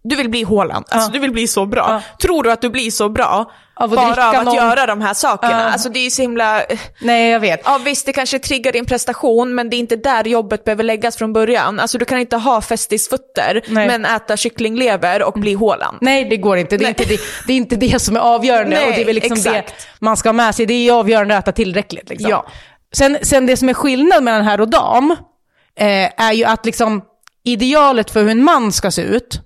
du vill bli Haaland, alltså, du vill bli så bra. Tror du att du blir så bra Av att bara av att någon- göra de här sakerna? Ja. Alltså det är ju så himla... Nej, jag vet. Ja visst, det kanske triggar din prestation, men det är inte där jobbet behöver läggas från början. Alltså du kan inte ha festisfötter, Nej. men äta kycklinglever och bli Haaland. Nej, det går inte. Det är, Nej. inte det, det är inte det som är avgörande. Nej, och det är väl liksom exakt. det man ska ha med sig. Det är avgörande att äta tillräckligt. Liksom. Ja. Sen, sen det som är skillnad mellan herr och dam eh, är ju att liksom, idealet för hur en man ska se ut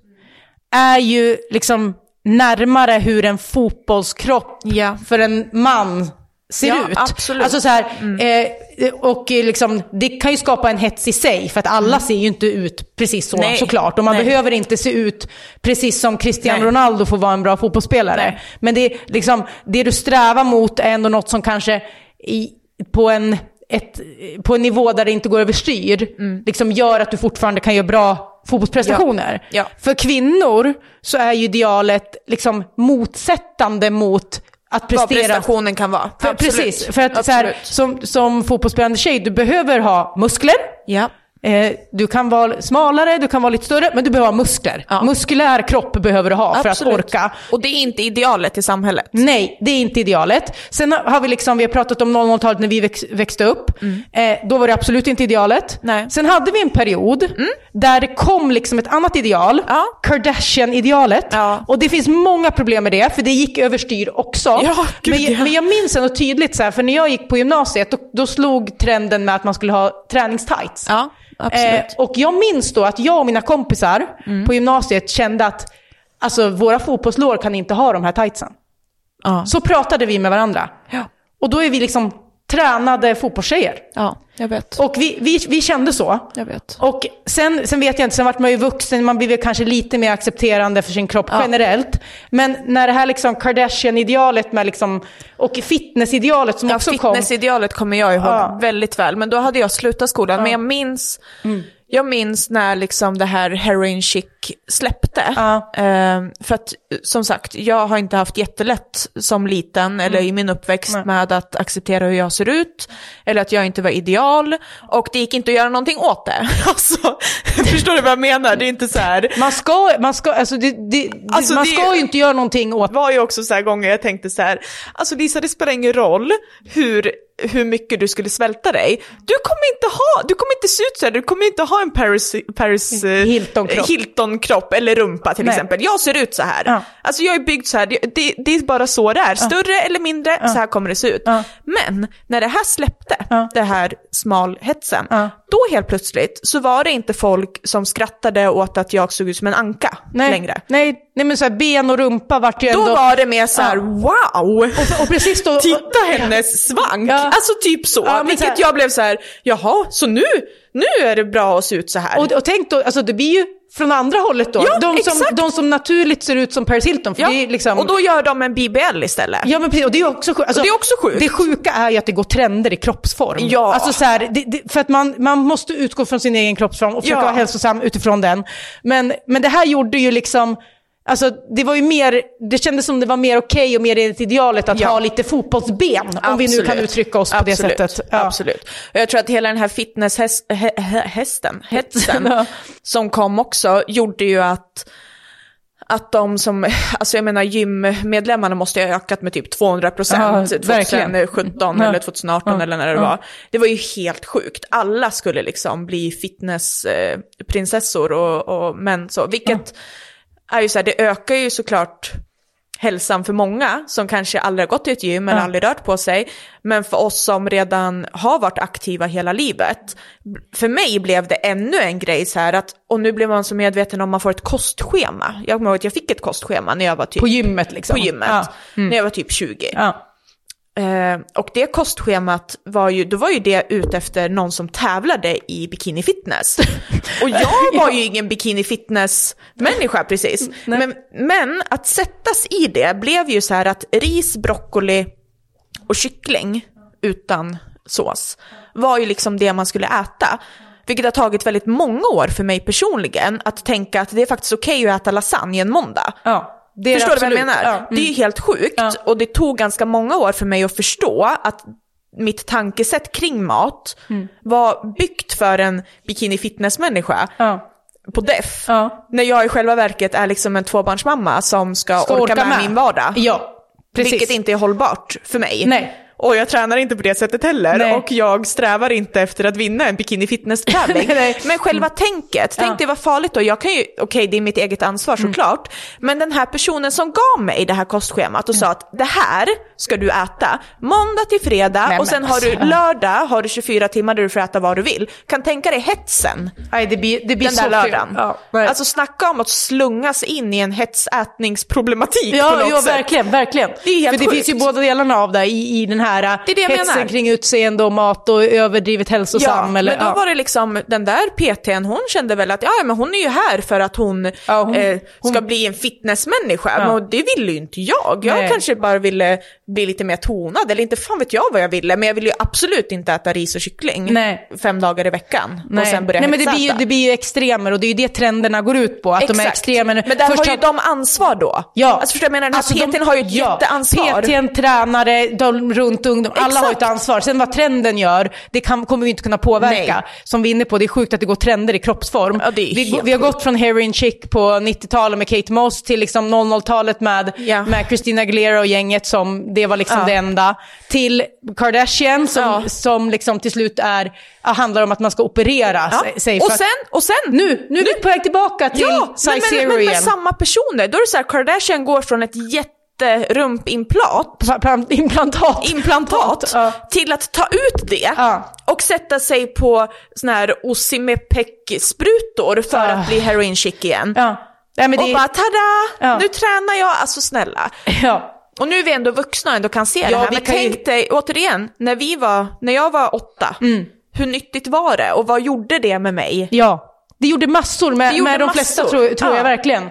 är ju liksom närmare hur en fotbollskropp Ja. för en man ser Ja, ut. absolut. Alltså så här, eh, och liksom, det kan ju skapa en hets i sig, för att alla ser ju inte ut precis så Nej. såklart. Och man Nej. behöver inte se ut precis som Cristiano. Ronaldo för att vara en bra fotbollsspelare. Nej. Men det, är liksom, det du strävar mot är ändå något som kanske i, på, en, ett, på en nivå där det inte går överstyr, liksom gör att du fortfarande kan göra bra fotbollsprestationer. Mm. Ja. Ja. För kvinnor så är ju idealet liksom motsättande mot att Vad prestera. prestationen kan vara. För, precis, för att så här, som, som fotbollsspelande tjej, du behöver ha muskler. Ja. Eh, du kan vara smalare, du kan vara lite större, men du behöver ha muskler. Ja. Muskulär kropp behöver du ha för Absolut. att orka. Och det är inte idealet i samhället. Nej, det är inte idealet. Sen har vi liksom, vi har pratat om 00-talet när vi väx, växte upp. Eh, då var det absolut inte idealet. Mm. Nej. Sen hade vi en period där det kom liksom ett annat ideal. Ja. Kardashian-idealet. Ja. Och det finns många problem med det, för det gick överstyr också. Ja, gud, men, men jag minns ändå tydligt, så här, för när jag gick på gymnasiet, då, då slog trenden med att man skulle ha träningstights. Eh, och jag minns då att jag och mina kompisar Mm. på gymnasiet kände att alltså, våra fotbollslår kan inte ha de här tightsen. ja. Så pratade vi med varandra. Ja. Och då är vi liksom tränade fotbollstjejer. ja, jag vet. Och vi, vi, vi kände så. Jag vet. Och sen, sen vet jag inte, sen vart man ju vuxen, man väl kanske lite mer accepterande för sin kropp Ja. generellt. Men när det här liksom Kardashian-idealet med liksom, och fitness-idealet som Ja, också kom. fitnessidealet kommer jag ihåg Ja. väldigt väl, men då hade jag slutat skolan. Men jag minns, Mm. Jag minns när liksom det här heroin chic släppte. Ja. Ehm, för att som sagt, jag har inte haft jättelätt som liten eller i min uppväxt Mm. Nej. med att acceptera hur jag ser ut. Eller att jag inte var ideal. Och det gick inte att göra någonting åt det. Alltså, förstår du vad jag menar? Det är inte så här. Man ska, man ska, alltså, det, det, Alltså, man ska ju inte göra någonting åt Det var ju också så här gånger jag tänkte så här, alltså Lisa det spelar ingen roll hur hur mycket du skulle svälta dig. Du kommer inte ha, du kommer inte se ut så här, du kommer inte ha en Paris, Paris eh, Hilton-kropp. Hilton-kropp eller rumpa till Nej. exempel. Jag ser ut så här. Ja. Alltså jag är byggd så här, det, det, är bara så det är. Större eller mindre, så här kommer det se ut. Ja. Men när det här släppte, Ja. det här smalhetsen, Ja. Då helt plötsligt så var det inte folk som skrattade åt att jag såg ut som en anka Nej, längre. nej, nej men så här, ben och rumpa vart ju Då ändå... var det mer så här: wow! och, och precis då... Titta hennes svank! Ja. Alltså typ så. Ja, Vilket så här- jag blev så här: jaha, så nu, nu är det bra att se ut så här. Och, och tänk då, alltså det blir ju från andra hållet då. Ja, de, som, exakt. de som naturligt ser ut som Paris Hilton. För ja. det är liksom, Och då gör de en BBL istället. Ja men precis, och det är också sjukt. Alltså, det är också sjukt. Det sjuka är ju att det går trender i kroppsform. Ja. Alltså så här, det, det, för att man, man måste utgå från sin egen kroppsform och försöka Ja. vara hälsosam utifrån den. Men, men det här gjorde ju liksom, alltså det var ju mer, det kändes som det var mer okej och mer enligt idealet att Ja. ha lite fotbollsben. Om vi nu kan uttrycka oss på Absolut. det sättet. Ja. Absolut. Och jag tror att hela den här fitnesshästen, hetsen, Ja. som kom också, gjorde ju att att de som, alltså jag menar gymmedlemmarna måste ha ökat med typ 200 Ja, procent verkligen. 2017 Ja. eller 2018 Ja. eller när det Ja. var. Det var ju helt sjukt. Alla skulle liksom bli fitnessprinsessor och, och män så, vilket är ju så här, det ökar ju såklart hälsan för många som kanske aldrig har gått till ett gym eller Ja. aldrig rört på sig. Men för oss som redan har varit aktiva hela livet, för mig blev det ännu en grej så här att, och nu blev man så medveten om man får ett kostschema. Jag kommer ihåg att jag fick ett kostschema när jag var typ På gymmet liksom. på gymmet, Ja. när jag var typ 20. Ja. Eh, och det kostschemat var ju, då var ju det ute efter någon som tävlade i bikini fitness. Och jag var ju ingen bikini fitness människa precis. Men, men att sättas i det blev ju så här att ris, broccoli och kyckling utan sås var ju liksom det man skulle äta. Vilket har tagit väldigt många år för mig personligen att tänka att det är faktiskt okej att äta lasagne en måndag. Ja. Det Förstår du vad jag menar? Ja. Mm. Det är ju helt sjukt Ja. och det tog ganska många år för mig att förstå att mitt tankesätt kring mat Mm. var byggt för en bikini fitness-människa Ja. på def. När jag i själva verket är liksom en tvåbarnsmamma som ska, Ska orka, orka med, med. min vardag. Ja, precis. Vilket inte är hållbart för mig. Nej. Och jag tränar inte på det sättet heller. Nej. Och jag strävar inte efter att vinna en bikini fitness-tävling. Nej, nej. Men själva tänket, tänk Ja. det var farligt då. Jag kan ju, okej det är mitt eget ansvar Mm. såklart. Men den här personen som gav mig det här kostschemat och sa att det här ska du äta måndag till fredag Nej, och men sen har du alltså. lördag har du 24 timmar där du får äta vad du vill. Kan tänka dig hetsen Nej, det blir, det blir den så där lördagen. Ja, alltså snacka om att slungas in i en hetsätningsproblematik på Ja, något ja sätt. verkligen, verkligen. Det är helt För det sjukt. finns ju båda delarna av det i, i den här äh, Det det hetsen menar. kring utseende och mat och överdrivet hälsosam. Ja, eller, men då ja. var det liksom den där PTn, hon kände väl att ja, men hon är ju här för att hon, Ja, hon- eh, ska hon- bli en fitnessmänniska. Ja. Men det ville ju inte jag. Jag Nej. kanske bara ville bli lite mer tonad, eller inte fan vet jag vad jag ville, men jag ville ju absolut inte äta ris och kyckling Nej. fem dagar i veckan och Nej. sen börja Nej, men det blir, ju, det blir ju extremer och det är ju det trenderna går ut på. Att de är Exakt. extremer. Men där Först har ju de ansvar då. Ja. Alltså förstår jag menar, den här Alltså, de- PTn har ju ett ja, jätteansvar. PTn, tränare, de runt ungdom, alla har ett ansvar. Sen vad trenden gör, det kan, kommer vi inte kunna påverka. Nej. Som vi är inne på, det är sjukt att det går trender i kroppsform. Ja, vi, vi har gått från heroin chic på 90-talet med Kate Moss till liksom 00-talet med, Ja. med Christina Aguilera och gänget som, det var liksom Ja. det enda. Till Kardashian som, Ja. som liksom till slut är, handlar om att man ska operera sig-. Och sen, och sen, nu, nu är vi på väg tillbaka till Ja, size men, men, men med samma personer. Då är det så här, Kardashian går från ett jätterumpimplantat Pla- pla- Implantat. implantat Ja. till att ta ut det Ja. och sätta sig på såna här Osimepec-sprutor för Ah. att bli heroin chic igen. Ja. Men det, Och bara tada, Ja. nu tränar jag, alltså snälla. ja. Och nu är vi ändå vuxna och ändå kan se det Ja, här. vi Men kan ju- tänk dig, återigen, när vi var, när jag var åtta, Mm. hur nyttigt var det och vad gjorde det med mig? ja. Det gjorde massor med, Det gjorde med de massor. flesta tror, tror Ja. jag verkligen.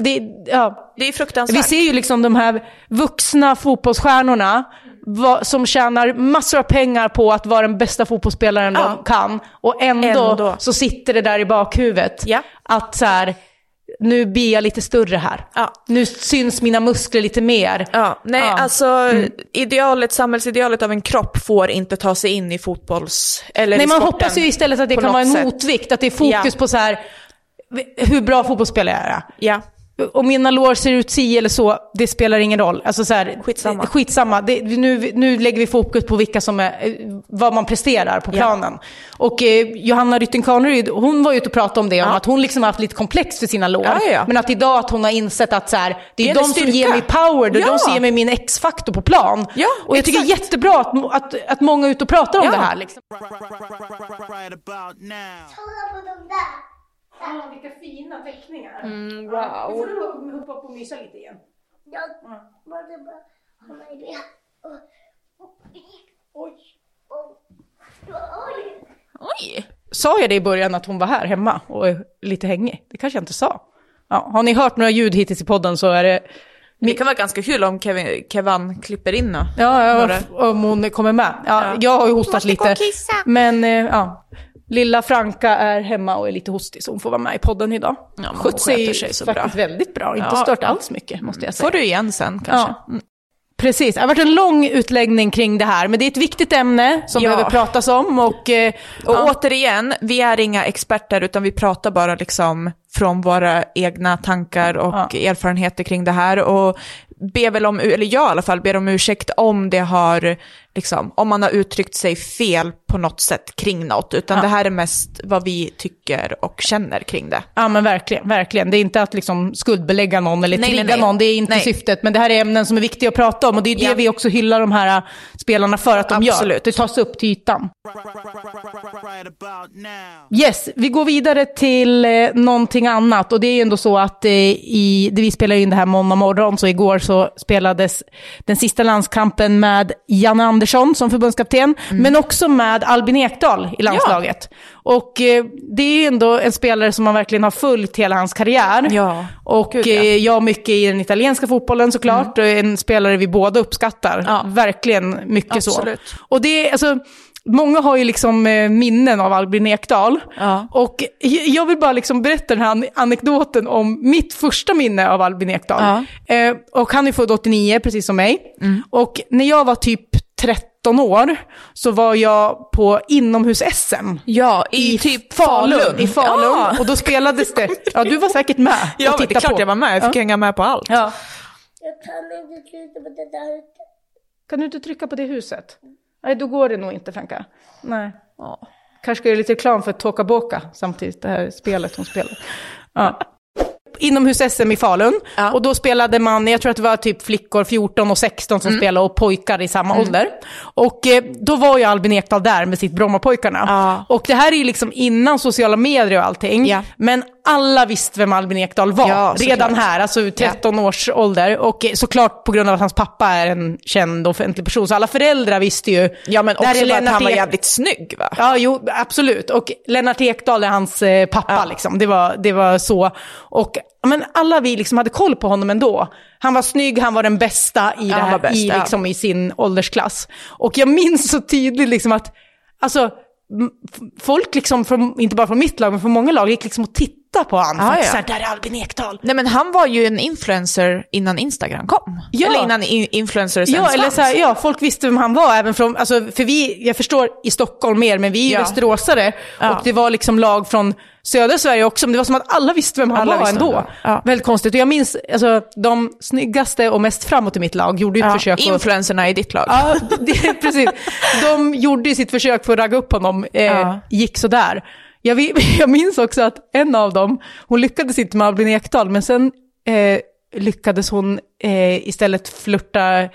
Det, ja. Det är fruktansvärt. Vi ser ju liksom de här vuxna fotbollsstjärnorna va, som tjänar massor av pengar på att vara den bästa fotbollsspelaren Ja. de kan. Och ändå, Ändå. så sitter det där i bakhuvudet. Ja. Att så här, nu blir jag lite större här. Ja. Nu syns mina muskler lite mer. Ja, nej Ja. Mm. alltså idealet, samhällsidealet av en kropp får inte ta sig in i fotbolls... Eller Nej, i man hoppas ju istället att det kan vara en sätt. motvikt, att det är fokus på så här, hur bra fotbollsspelare jag är. Ja. Om mina lår ser ut si eller så, det spelar ingen roll. Alltså så här, Skitsamma. Skitsamma. Det, nu, nu lägger vi fokus på vilka som är, eh, vad man presterar på Ja. planen. Och eh, Johanna Rytting Kaneryd, hon var ju ute och pratade om det, om Ja. att hon liksom har haft lite komplex för sina lår. Ja, ja, ja. Men att idag att hon har insett att så här, det är, Det är de som styrka. ger mig power, det är Ja. de som ger mig min X-faktor på plan. Ja, och jag tycker det är exakt. jättebra att, att, att många är ute och pratar om Ja. det här. Liksom. Right about now. Där. vilka fina teckningar. Mm, wow. Nu får du hoppa upp och mysa lite igen. Jag måste bara hålla i det. Oj. Oj. Sa jag det i början att hon var här hemma och är lite hängig? Det kanske jag inte sa. Ja, har ni hört några ljud hittills i podden så är det... Det kan vara ganska kul om Kevin, Kevan klipper in då. Ja, ja om hon kommer med. Ja, Ja. Jag har ju hostat lite. och kissa. Men eh, ja, lilla Franka är hemma och är lite hostig så hon får vara med i podden idag. Ja, ju sig så faktiskt bra. väldigt bra. Inte Ja. stört alls mycket måste jag säga. Får du igen sen kanske. Ja. Precis, det har varit en lång utläggning kring det här, men det är ett viktigt ämne som Ja. behöver pratas om och... Eh, Och ja. återigen, vi är inga experter utan vi pratar bara liksom från våra egna tankar och Ja. erfarenheter kring det här. Och ber väl om, eller jag i alla fall, ber om ursäkt om det har, liksom, om man har uttryckt sig fel på något sätt kring något. Utan Ja. det här är mest vad vi tycker och känner kring det. Ja men verkligen, verkligen. Det är inte att liksom skuldbelägga någon eller Nej, trigga nej, nej. någon, det är inte Nej. syftet. Men det här är ämnen som är viktiga att prata om och det är det Ja. vi också hyllar de här äh, spelarna för att de gör. Absolut. Det tas upp till ytan. Yes, vi går vidare till eh, någonting annat och det är ju ändå så att eh, i, det vi spelar in det här måndag morgon så igår så spelades den sista landskampen med Janne Andersson som förbundskapten, Mm. men också med Albin Ekdal i landslaget. Och eh, det är ju ändå en spelare som man verkligen har följt hela hans karriär. Ja, Och gud, ja. eh, jag mycket i den italienska fotbollen såklart, och en spelare vi båda uppskattar. Ja. Verkligen mycket Absolut. så. Och det är, alltså, många har ju liksom eh, minnen av Albin Ekdal. Ja. Och j- jag vill bara liksom berätta den här an- anekdoten om mitt första minne av Albin Ekdal. Eh, och han är född 89, precis som mig. Mm. Och när jag var typ 13 år så var jag på inomhus-SM. Ja, i, typ Falun. I Falun. Ja, Och då spelades det, ja du var säkert med ja och det är klart på. jag var med. Jag fick Ja. hänga med på allt. Ja. Jag kan inte sluta på det där. Kan du inte trycka på det huset? Nej, då går det nog inte Franka. Nej. Kanske ska göra lite reklam för Toka Boka samtidigt, det här spelet hon spelar. Ja. Inomhus-SM i Falun. Ja. Och då spelade man, jag tror att det var typ flickor 14 och 16 som spelade och pojkar i samma ålder. Och eh, då var ju Albin Ekdal där med sitt Brommapojkarna. Ja. Och det här är ju liksom innan sociala medier och allting. Ja. Men alla visste vem Albin Ekdal var Ja, redan här, alltså 13 års ålder. Och eh, såklart på grund av att hans pappa är en känd offentlig person. Så alla föräldrar visste ju. Ja, men också för att han var jävligt snygg va? Ja, jo, absolut. Och Lennart Ekdal är hans eh, pappa, Ja. liksom. det, var, det var så. Och ja, men alla vi liksom hade koll på honom ändå. Han var snygg, han var den bästa i, det här, bäst, i, ja. liksom, i sin åldersklass. Och jag minns så tydligt liksom att, alltså, folk liksom, från, inte bara från mitt lag, men från många lag, gick liksom och tittade på honom. För att ja. så här, där är Albin Ekdal. Nej men han var ju en influencer innan Instagram kom. Ja. Eller innan in- influencers Ja, eller så här, ja, folk visste vem han var, även från, alltså, för vi, jag förstår i Stockholm mer, men vi är ju Ja. västeråsare. Ja. Och det var liksom lag från södra Sverige också, men det var som att alla visste vem han Alla var ändå. Ja. Väldigt konstigt. Och jag minns, alltså, de snyggaste och mest framåt i mitt lag gjorde ju ett ja, försök. Influencerna i ditt lag. Ja, det, precis. De gjorde sitt försök för att ragga upp honom, eh, Ja. gick sådär. Jag, jag minns också att en av dem, hon lyckades inte med Albin Ekdal, men sen eh, lyckades hon eh, istället flirta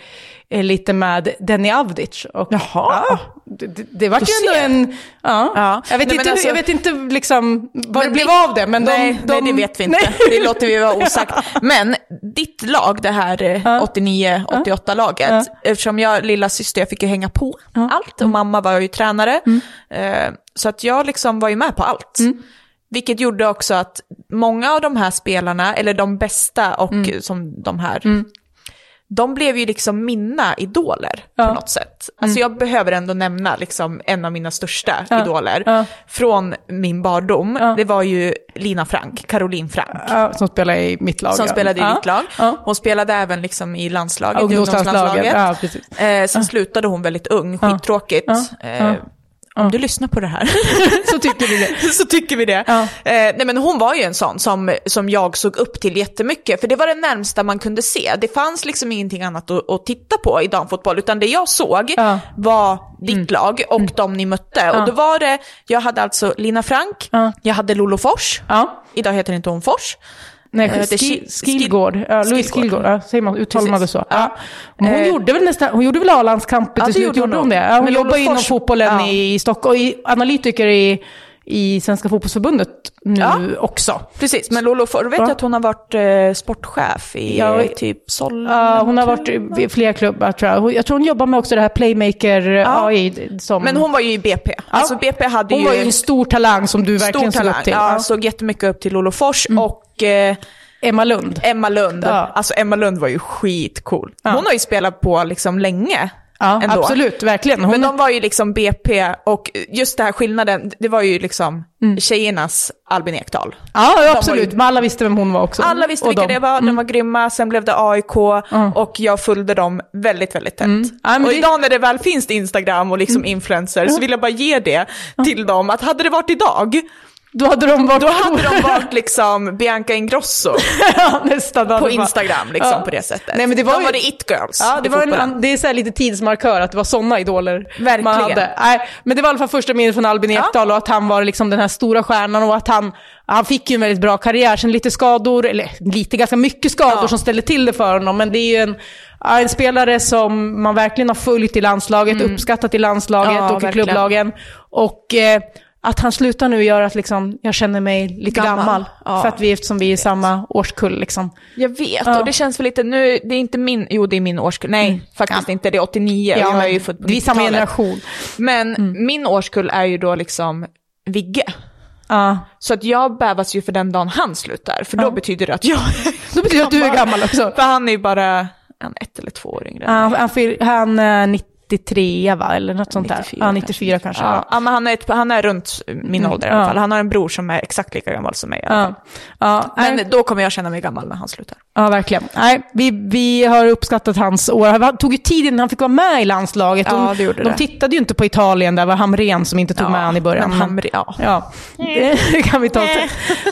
eh, lite med Denny Avdic. Och, Jaha. Ja, det, det, var ju ändå en... Ja. Ja. Jag, vet Nej, inte, alltså- jag vet inte liksom vad det blev av det, men nej, de, nej, det vet vi inte. Nej. Det låter vi vara osagt. Men ditt lag, det här eh, 89-88-laget, eftersom jag, lilla syster, jag fick ju hänga på allt och mamma var ju tränare. Eh, så att jag liksom var ju med på allt. Vilket gjorde också att många av de här spelarna, eller de bästa och som de här, de blev ju liksom mina idoler Ja. på något sätt. Alltså jag behöver ändå nämna liksom en av mina största Ja. idoler Ja. från min barndom. Det var ju Lina Frank, Caroline Frank. Som spelar i mitt lag. Som spelade i ja. ditt lag. Hon spelade även liksom i landslaget, Ungdomslandslaget. Ja. Eh, sen slutade hon väldigt ung, skittråkigt. Eh. Om du lyssnar på det här, Så tycker vi det. så tycker vi det. Eh, nej men hon var ju en sån som, som jag såg upp till jättemycket, för det var det närmsta man kunde se. Det fanns liksom ingenting annat att, att titta på i damfotboll, utan det jag såg var ditt lag och de ni mötte. Och då var det, jag hade alltså Lina Frank, Ja. jag hade Lolo Fors, idag heter inte hon Fors. Nej, det är Skil- Skilgård. Ja, Louise Skilgård. Skilgård. Ja, säger man, uttalar man det så? Ja. Ja. Hon, Eh, gjorde väl nästan, hon gjorde väl A-landskampet Ja, till det slut? gjorde hon Gjorde hon det? Ja, hon Lolo inom fotbollen ja. i Stockholm analytiker i, i Svenska fotbollsförbundet nu Ja. också. Precis, men Lolo Fors, vet Ja. jag att hon har varit eh, sportchef i Ja, eh, typ Sol... Ja, hon har varit i flera klubbar tror jag. Jag tror hon jobbar med också det här Playmaker Ja. AI. Som, Men hon var ju i BP. Alltså BP hade hon ju... var ju en stor talang som du verkligen såg upp till. Ja. Mm. såg jättemycket upp till Lolo Fors och eh, Emma Lund. Emma Lund. Ja. Alltså Emma Lund var ju skitcool. Ja. Hon har ju spelat på liksom länge. Ja, ändå. absolut. Verkligen. Hon, Men de var ju liksom BP och just den här skillnaden, det var ju liksom tjejernas Albin Ekdal. ja, ja, absolut. ju- Men alla visste vem hon var också. Alla visste Och vilka de. det var, de var grymma, sen blev det AIK och jag följde dem väldigt, väldigt tätt. Ja, men och det- idag när det väl finns Instagram och liksom influencers så vill jag bara ge det till dem, att hade det varit idag, Då hade de varit då hade de varit liksom Bianca Ingrosso ja, nästan. På Instagram liksom Ja. på det sättet. Nej, men det var ju- var det it-girls Ja, det, var en, det är så här lite tidsmarkör att det var sådana idoler Verkligen. man hade. Nej, men det var i alla fall första minnet från Albin Ja. Ekdal och att han var liksom den här stora stjärnan och att han, han fick ju en väldigt bra karriär. Sen lite skador, eller lite, ganska mycket skador Ja. som ställde till det för honom. Men det är ju en, ja, en spelare som man verkligen har följt i landslaget, uppskattat i landslaget Mm. Ja, och i klubblagen. Och eh, att han slutar nu gör att liksom, jag känner mig lite Gammal. gammal. Ja. För att vi, eftersom vi är i samma årskull liksom. Jag vet, Ja. och det känns väl lite, nu, det är inte min, jo det är min årskull, nej faktiskt inte, det är 89, jag är ju född på vi är samma 90-talet. generation. Men min årskull är ju då liksom Vigge. Ja. Så att jag bävas ju för den dagen han slutar, för då Ja. betyder det att jag Då betyder det att du är gammal också. För han är ju bara en ett eller två år yngre. Ja, mig. han, han är 93 va, eller något sånt där. 94 Ja, 94 kanske. Ja, Ja. ja men han är, ett, han är runt min ålder i alla fall. Han har en bror som är exakt lika gammal som mig i alla fall. Men då kommer jag känna mig gammal när han slutar. Ja, verkligen. Nej, vi, vi har uppskattat hans år. Han tog ju tid innan han fick vara med i landslaget. Ja, De, det gjorde de det. tittade ju inte på Italien, där var Hamrén som inte tog med han i början. Men Hamri, ja. Ja, det kan vi ta sen.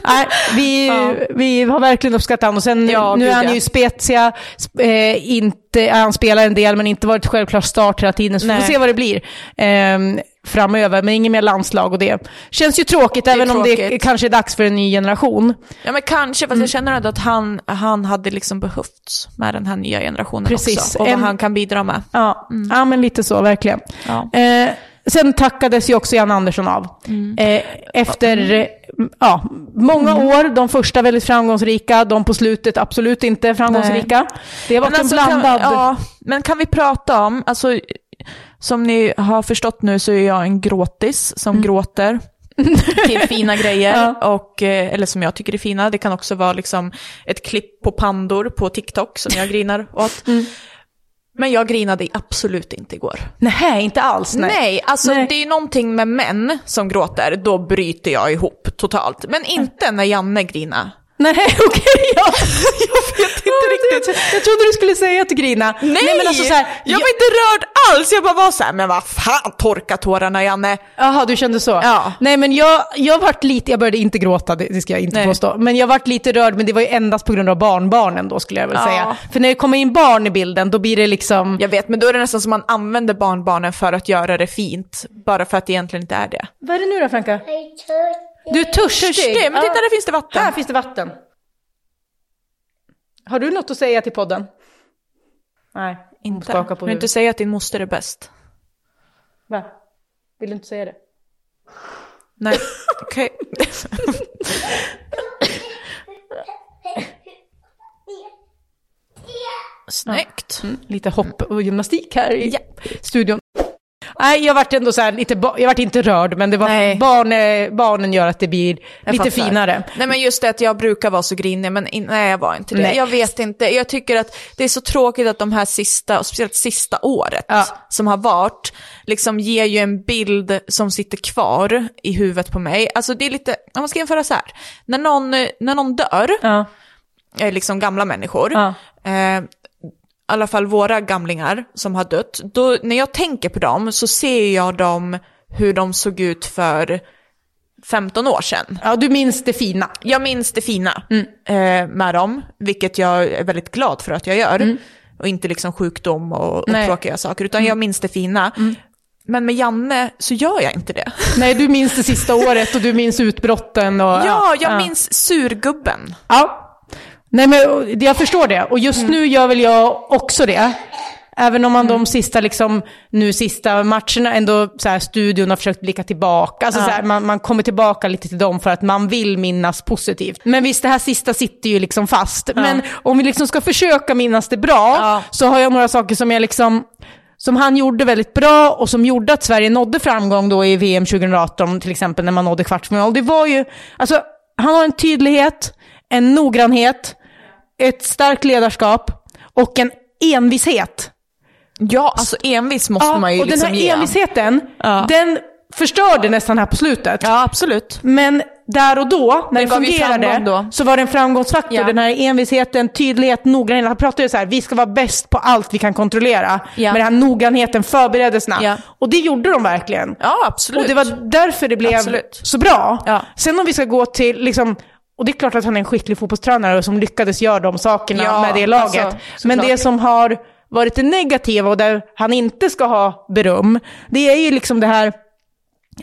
Nej, vi, Ja. vi har verkligen uppskattat honom. Och sen, Ja, nu är han ja. ju Spezia, sp- eh, inte, han spelar en del men inte varit självklart start hela tiden. Så vi får Nej. se vad det blir eh, framöver. Men inget mer landslag och det känns ju tråkigt, även om det tråkigt. kanske är dags för en ny generation. Ja men kanske, Mm. fast jag känner ändå att han, han hade liksom behövts med den här nya generationen Precis. också. Och En- vad han kan bidra med. Ja, ja men lite så, verkligen. Ja. Eh, sen tackades ju också Jan Andersson av. Eh, efter eh, ja, många år, de första väldigt framgångsrika, de på slutet absolut inte framgångsrika. Det har varit alltså, en blandad... Kan, ja, men kan vi prata om, alltså, som ni har förstått nu så är jag en gråtis som gråter till fina grejer, Mm. Ja. och, eh, eller som jag tycker är fina. Det kan också vara liksom ett klipp på pandor på TikTok som jag grinar åt. Mm. Men jag grinade absolut inte igår. Nej, inte alls. Nej. Nej, alltså Nej. det är ju någonting med män som gråter, då bryter jag ihop totalt. Men inte när Janne grinar. Nej, okej. ja. Jag vet inte riktigt. Jag trodde du skulle säga att du grina. Nej, men alltså så här, jag var inte rörd alls. Jag bara var så här, men vad fan, torka tårarna Janne. Jaha, du kände så? Ja. Nej, men jag, jag vart lite, jag började inte gråta, det, det ska jag inte Nej. påstå. Men jag vart lite rörd, men det var ju endast på grund av barnbarnen då skulle jag väl Ja. säga. För när det kommer in barn i bilden, då blir det liksom... Jag vet, men då är det nästan som man använder barnbarnen för att göra det fint, bara för att det egentligen inte är det. Vad är det nu då Franka? Du är törstig. Törstig, men titta Ja. där finns det vatten. Här finns det vatten. Har du något att säga till podden? Nej, Inte. skakar på Vill inte säga att din moster är bäst? Va? Vill du inte säga det? Nej, okej. Snyggt. Lite hopp och gymnastik här i studion. Nej, jag vart ändå så här lite, jag vart inte rörd, men det var barn, eh, barnen gör att det blir Jag lite fattar. finare. Nej men just det att jag brukar vara så grinig, men in, nej jag var inte det. Nej. Jag vet inte, jag tycker att det är så tråkigt att de här sista, och speciellt sista året Ja. som har varit, liksom ger ju en bild som sitter kvar i huvudet på mig. Alltså det är lite, om man ska jämföra så här, när någon, när någon dör, Ja. eh, liksom gamla människor, Ja. eh, i alla fall våra gamlingar som har dött, då, när jag tänker på dem så ser jag dem hur de såg ut för 15 år sedan. Ja, du minns det fina. Jag minns det fina eh, med dem, vilket jag är väldigt glad för att jag gör. Och inte liksom sjukdom och, och Nej. tråkiga saker, utan jag minns det fina. Men med Janne så gör jag inte det. Nej, du minns det sista året och du minns utbrotten. Och, Ja, jag minns surgubben. Ja. Nej, men jag förstår det. Och just nu gör väl jag också det. Även om man de sista, liksom, nu sista matcherna ändå, så här, studion har försökt blicka tillbaka. Alltså, så här, man, man kommer tillbaka lite till dem för att man vill minnas positivt. Men visst, det här sista sitter ju liksom fast. Men om vi liksom ska försöka minnas det bra, Ja. så har jag några saker som jag liksom som han gjorde väldigt bra och som gjorde att Sverige nådde framgång då i VM 2018, till exempel när man nådde kvartsfinal. Det var ju, alltså, han har en tydlighet, en noggrannhet, ett starkt ledarskap och en envishet. Ja, alltså envis måste man ju och liksom den här ge. envisheten, Ja. den förstörde nästan här på slutet. Ja, absolut. Men där och då, när det, ju fungerade, så var det en framgångsfaktor. Ja. Den här envisheten, tydlighet, noggrannhet. Han pratade ju så här, vi ska vara bäst på allt vi kan kontrollera. Ja. Men den här noggrannheten, förberedelserna. Ja. Och det gjorde de verkligen. Ja, absolut. Och det var därför det blev Absolut. så bra. Ja. Sen om vi ska gå till, liksom, och det är klart att han är en skicklig fotbollstränare som lyckades göra de sakerna Ja, med det laget. alltså, Men det som har varit det negativa och där han inte ska ha beröm, det är ju liksom det här,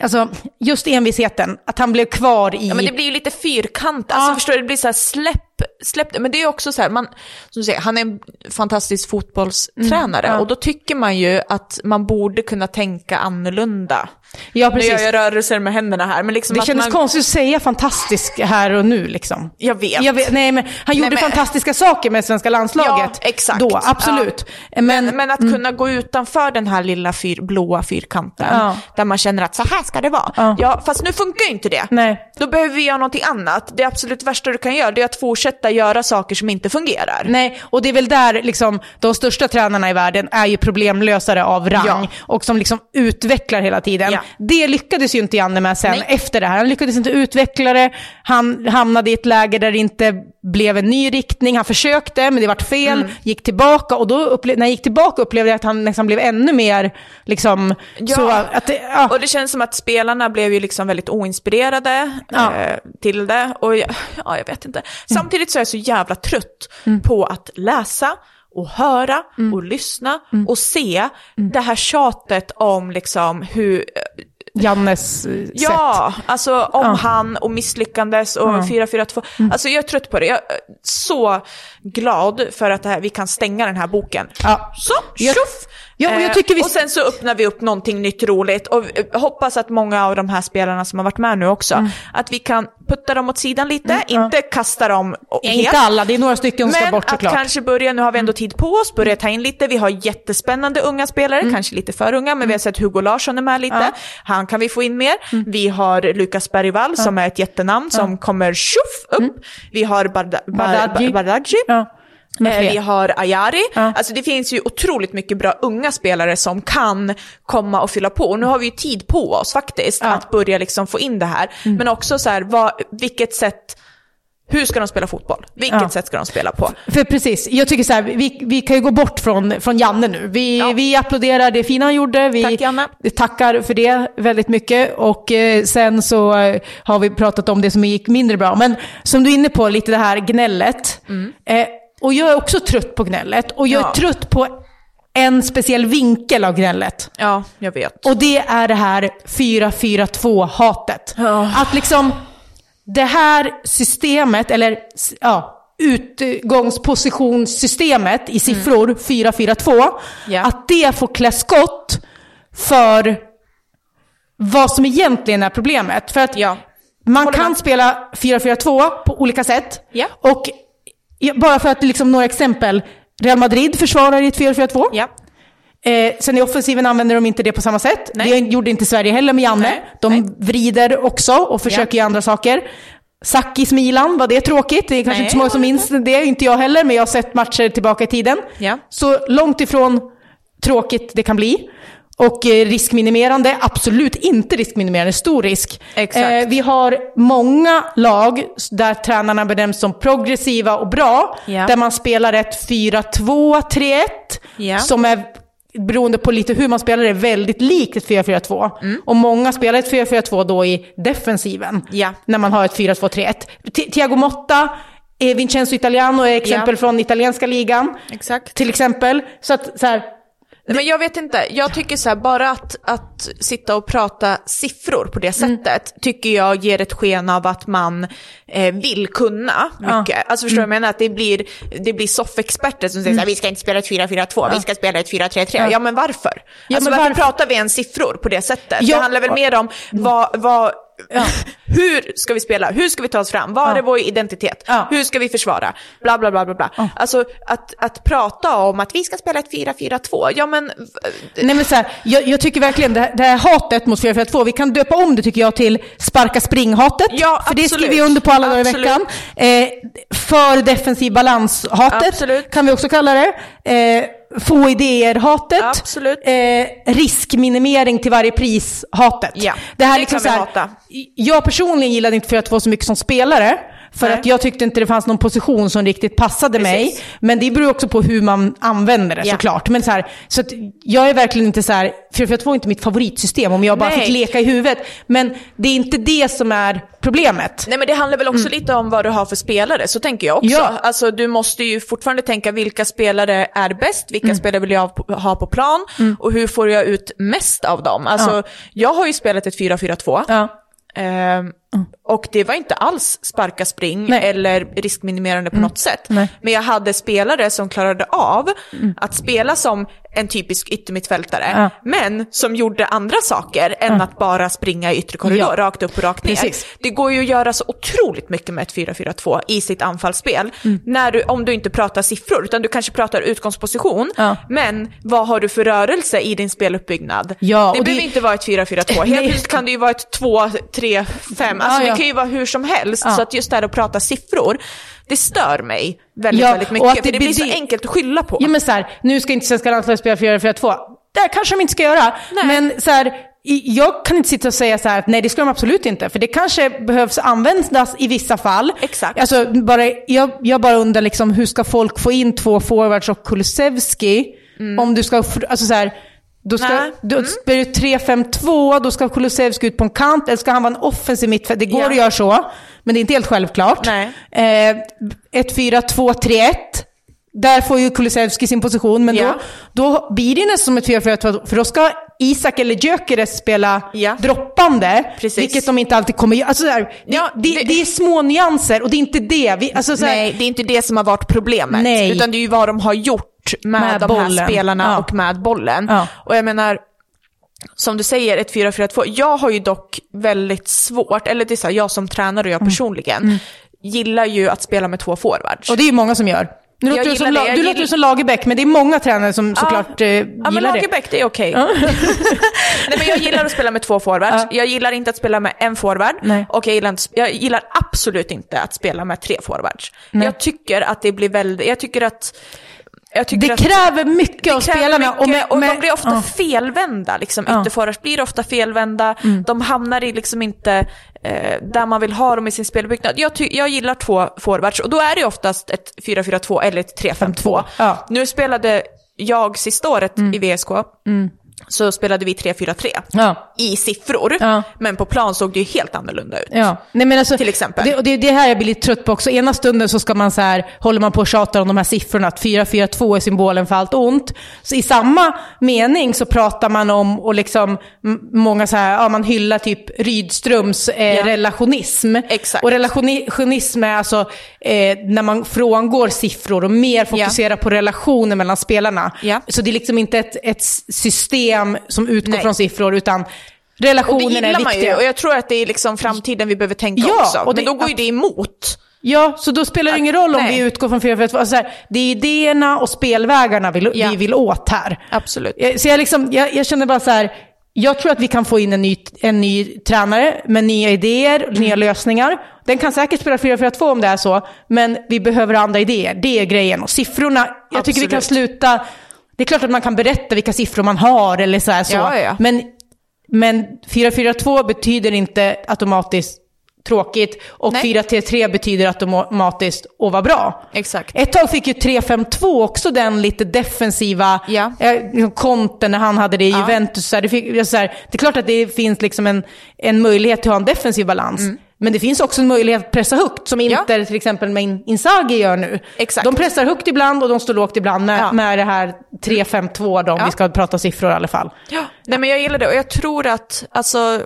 alltså just envisheten, att han blev kvar i... Ja, men det blir ju lite fyrkantigt. Alltså, Ja. förstår du? Det blir så här släpp, släpp det. Men det är också så här, man, som säger, han är en fantastisk fotbollstränare. Mm, ja. Och då tycker man ju att man borde kunna tänka annorlunda. ja, Nu precis. gör jag rörelser med händerna här, men liksom Det kändes man... konstigt att säga fantastisk här och nu liksom. Jag vet. Jag vet, nej, men han gjorde men- fantastiska saker med svenska landslaget. Ja, exakt. Då, absolut. Men, Men, mm. men att kunna gå utanför den här lilla fyr, blåa fyrkanten, Ja. där man känner att så här ska det vara. Ja. Ja. fast nu funkar ju inte det. Nej. Då behöver vi göra någonting annat. Det absolut värsta du kan göra, det är att fortsätta göra saker som inte fungerar. Nej, och det är väl där liksom, de största tränarna i världen är ju problemlösare av rang Ja. och som liksom utvecklar hela tiden. Ja. Det lyckades ju inte Janne med sen Nej. efter det här. Han lyckades inte utveckla det, han hamnade i ett läge där det inte blev en ny riktning. Han försökte, men det vart fel, Mm. gick tillbaka och då när jag gick tillbaka upplevde jag att han nästan blev ännu mer liksom, Ja. så att det, ja. Och det känns som att spelarna blev ju liksom väldigt oinspirerade Ja. eh, till det. Och jag, ja, jag vet inte. Samtidigt så är jag så jävla trött Mm. på att läsa och höra och lyssna Mm. och se det här tjatet om liksom hur Jannes eh, sätt. Ja, alltså om Ja. han och misslyckandes och 4-4-2. Alltså jag är trött på det. Jag är så glad för att här, vi kan stänga den här boken. Ja. Så, tjoff! Ja, och jag Eh, tycker vi- och sen så öppnar vi upp någonting nytt roligt. Och eh, hoppas att många av de här spelarna som har varit med nu också, Mm. att vi kan putta dem åt sidan lite, inte kasta dem Ja, helt. Inte alla, det är några stycken som ska Men bort att såklart. kanske börja, nu har vi ändå tid på oss, börja ta in lite. Vi har jättespännande unga spelare, Mm. kanske lite för unga, men vi har sett Hugo Larsson är med lite. Han kan vi få in mer. Mm. Vi har Lukas Bergvall som är ett jättenamn som kommer tjoff upp. Vi har Mm. Bardghji. Med Eh, fler. Vi har Ayari. Ja. Alltså det finns ju otroligt mycket bra unga spelare som kan komma och fylla på. Och nu har vi ju tid på oss faktiskt Ja. Mm. att börja liksom få in det här. Men också så här, vad, vilket sätt, hur ska de spela fotboll? Vilket Ja. sätt ska de spela på? För precis, jag tycker så här, vi, vi kan ju gå bort från, från Janne nu. Vi, Ja. vi applåderar det fina han gjorde, vi Tack, Janne. tackar för det väldigt mycket. Och eh, sen så eh, har vi pratat om det som gick mindre bra. Men som du är inne på, lite det här gnället. Eh, och jag är också trött på gnället. Och jag är Ja. trött på en speciell vinkel av gnället. Ja, jag vet. Och det är det här 4-4-2-hatet. Ja. Att liksom det här systemet, eller ja, utgångspositionssystemet i siffror 4-4-2, Mm. Ja. att det får klä skott för vad som egentligen är problemet. För att Ja. man Håller kan med. spela 4-4-2 på olika sätt. Ja. Och ja, bara för att liksom några exempel. Real Madrid försvarar i ett 4-4-2. Ja. Eh, sen i offensiven använder de inte det på samma sätt. Nej. Det gjorde inte Sverige heller med Janne. Nej, De nej. vrider också och försöker göra andra saker. Sakis Milan, var det tråkigt? Det är kanske Nej, inte så många som minns det, inte jag heller, men jag har sett matcher tillbaka i tiden. Ja. Så långt ifrån tråkigt det kan bli. Och eh, riskminimerande, absolut inte riskminimerande, stor risk. Eh, vi har många lag där tränarna bedöms som progressiva och bra, Ja. där man spelar ett 4-2-3-1, Ja. som är beroende på lite hur man spelar det, väldigt likt ett 4-4-2. Mm. Och många spelar ett 4-4-2 då i defensiven. Ja. När man har ett 4-2-3-1. Ti- Thiago Motta, Vincenzo Italiano är exempel från italienska ligan. Exakt. Till exempel. Så att så här, Nej, Men jag vet inte, jag tycker så här, bara att, att sitta och prata siffror på det Mm. sättet tycker jag ger ett sken av att man eh, vill kunna mycket. Alltså förstår du Mm. vad jag menar? Att det blir, det blir soffexperter som säger så här, vi ska inte spela ett 4-4-2, vi ska spela ett 4-3-3. Ja. men varför? Ja, alltså men varför, varför? pratar vi ens siffror på det sättet? Ja, Det handlar väl mer om vad, vad hur ska vi spela? Hur ska vi ta oss fram? Vad är vår identitet? Ja. Hur ska vi försvara? Bla, bla, bla, bla, bla. Alltså att, att prata om att vi ska spela ett 4-4-2, ja men Nej men så här, jag, jag tycker verkligen det här, det här hatet mot 442, vi kan döpa om det tycker jag till sparka spring-hatet. Ja, för det skriver vi under på alla dagar i veckan. Eh, för defensiv balans-hatet kan vi också kalla det. Eh, få idéer-hatet. Eh, riskminimering till varje pris-hatet. Ja, det här det liksom kan vi så här, hata. Jag personligen gillade inte 442 så mycket som spelare. För Nej. att jag tyckte inte det fanns någon position som riktigt passade mig. Precis. Men det beror också på hur man använder det Ja. såklart. Men så, här, så jag är verkligen inte så här, 442 är inte mitt favoritsystem om jag bara Nej. fick leka i huvudet. Men det är inte det som är problemet. Nej men det handlar väl också lite om vad du har för spelare, så tänker jag också. Mm. Ja. Alltså du måste ju fortfarande tänka vilka spelare är bäst, vilka Mm. spelare vill jag ha på- plan och hur får jag ut mest av dem? Alltså Ja. jag har ju spelat ett 4-4-2. Ja. Och det var inte alls sparka spring Nej. Mm. eller riskminimerande på något sätt. Nej. Mm. Men jag hade spelare som klarade av att spela som en typisk yttermittfältare, Ja. men som gjorde andra saker än att bara springa i yttre korridor, Ja. rakt upp och rakt ner. Precis. Det går ju att göra så otroligt mycket med ett 4-4-2 i sitt anfallsspel. När du, om du inte pratar siffror, utan du kanske pratar utgångsposition. Ja. Men vad har du för rörelse i din speluppbyggnad? Ja, det behöver det- inte vara ett 4-4-2. Helt plötsligt kan det ju vara ett 2-3-5. Alltså Ja, ja. det kan ju vara hur som helst. Ja. Så att just det här att prata siffror, det stör mig väldigt, Ja, väldigt och mycket. att för det det blir så det- enkelt att skylla på. Ja men så här, nu ska inte svenska landslaget spela 4-4-2. Det kanske de inte ska göra. Nej. Men så här, jag kan inte sitta och säga så här att nej det ska de absolut inte. För det kanske behövs användas i vissa fall. Exakt. Alltså, bara, jag, jag bara undrar liksom, hur ska folk få in två forwards och Kulusevski? Om du ska, alltså så här, då ska, Nej. då spelar du 3-5-2, då ska Kulusevski ut på en kant, eller ska han vara en offensiv mittfält? Det går Ja. att göra så, men det är inte helt självklart. Nej. Eh, ett 4-2-3-1. Där får ju Kulusevski sin position, men Ja. då, då blir det nästan som ett 4-4-2, för då ska Isak eller Gyökeres spela Ja. droppande, Precis. vilket de inte alltid kommer göra. Alltså, det, Ja, det, det- det är små nyanser och det är inte det. Vi, alltså, så här, Nej, det är inte det som har varit problemet. Nej. Utan det är ju vad de har gjort med, Med de här bollen. spelarna Ja. och med bollen. Ja. Och jag menar, som du säger, ett 4-4-2. Jag har ju dock väldigt svårt, eller det är så här, jag som tränare och jag Mm. personligen, gillar ju att spela med två forwards. Och det är ju många som gör. Nu låter du gillar som, det, du gill- låter som Lagerbäck, men det är många tränare som såklart eh, Ja, men gillar det. Lagerbäck, det är okej. Nej, men jag gillar att spela med två forwards. Jag gillar inte att spela med en forward. Nej. Och jag gillar, inte, jag gillar absolut inte att spela med tre forwards. Jag tycker att det blir väldigt, jag tycker att Det kräver mycket av det kräver spelarna. mycket, och, med- med- de blir ofta ja. felvända. Liksom. Ja. Mm. Ytterforwards blir ofta felvända. De hamnar i liksom inte eh, där man vill ha dem i sin spelbyggnad. Jag, jag gillar två forwards och då är det oftast ett 4-4-2 eller ett 3-5-2. Ja. Nu spelade jag sista året i VSK, så spelade vi 3-4-3 Ja. I siffror. Ja. Men på plan såg det ju helt annorlunda ut. Ja, nej men alltså, Till exempel. Det, och det är det här jag blir lite trött på också. Ena stunden så ska man så här, håller man på och tjatar om de här siffrorna, att 4-4-2 är symbolen för allt ont. Så i samma mening så pratar man om, och liksom, många så här, ja man hyllar typ Rydströms eh, Ja. relationism. Exakt. Och relationism är alltså eh, när man frångår siffror och mer fokuserar på relationer mellan spelarna. Ja. Så det är liksom inte ett, ett system som utgår Nej. från siffror, utan Och det relationerna är gillar man ju och jag tror att det är liksom framtiden vi behöver tänka Ja, också. och det- Men då går ju det emot. Ja, så då spelar det ingen roll om Nej. vi utgår från 4 alltså här, Det är idéerna och spelvägarna vi, Ja. vi vill åt här. Absolut. Så jag, liksom, jag, jag känner bara så här, jag tror att vi kan få in en ny, en ny tränare med nya idéer, Mm. nya lösningar. Den kan säkert spela 4-4-2 om det är så, men vi behöver andra idéer. Det är grejen. Och siffrorna, jag tycker vi kan Absolut. sluta... Det är klart att man kan berätta vilka siffror man har eller så. Här, så. Ja, ja. Men, men 4-4-2 betyder inte automatiskt tråkigt. Och Nej. 4-3-3 betyder automatiskt att vara bra. Exakt. Ett tag fick ju 3-5-2 också den lite defensiva Ja. eh, liksom Conte när han hade det i Ja. Juventus. Så här, det, fick, så här, det är klart att det finns liksom en, en möjlighet till att ha en defensiv balans. Men det finns också en möjlighet att pressa högt, som Mm. Ja. Inter till exempel med In- Inzaghi gör nu. Exakt. De pressar högt ibland och de står lågt ibland med, Ja. med det här 3-5-2 då, om Ja. vi ska prata siffror i alla fall. Ja, nej men jag gillar det och jag tror att, alltså,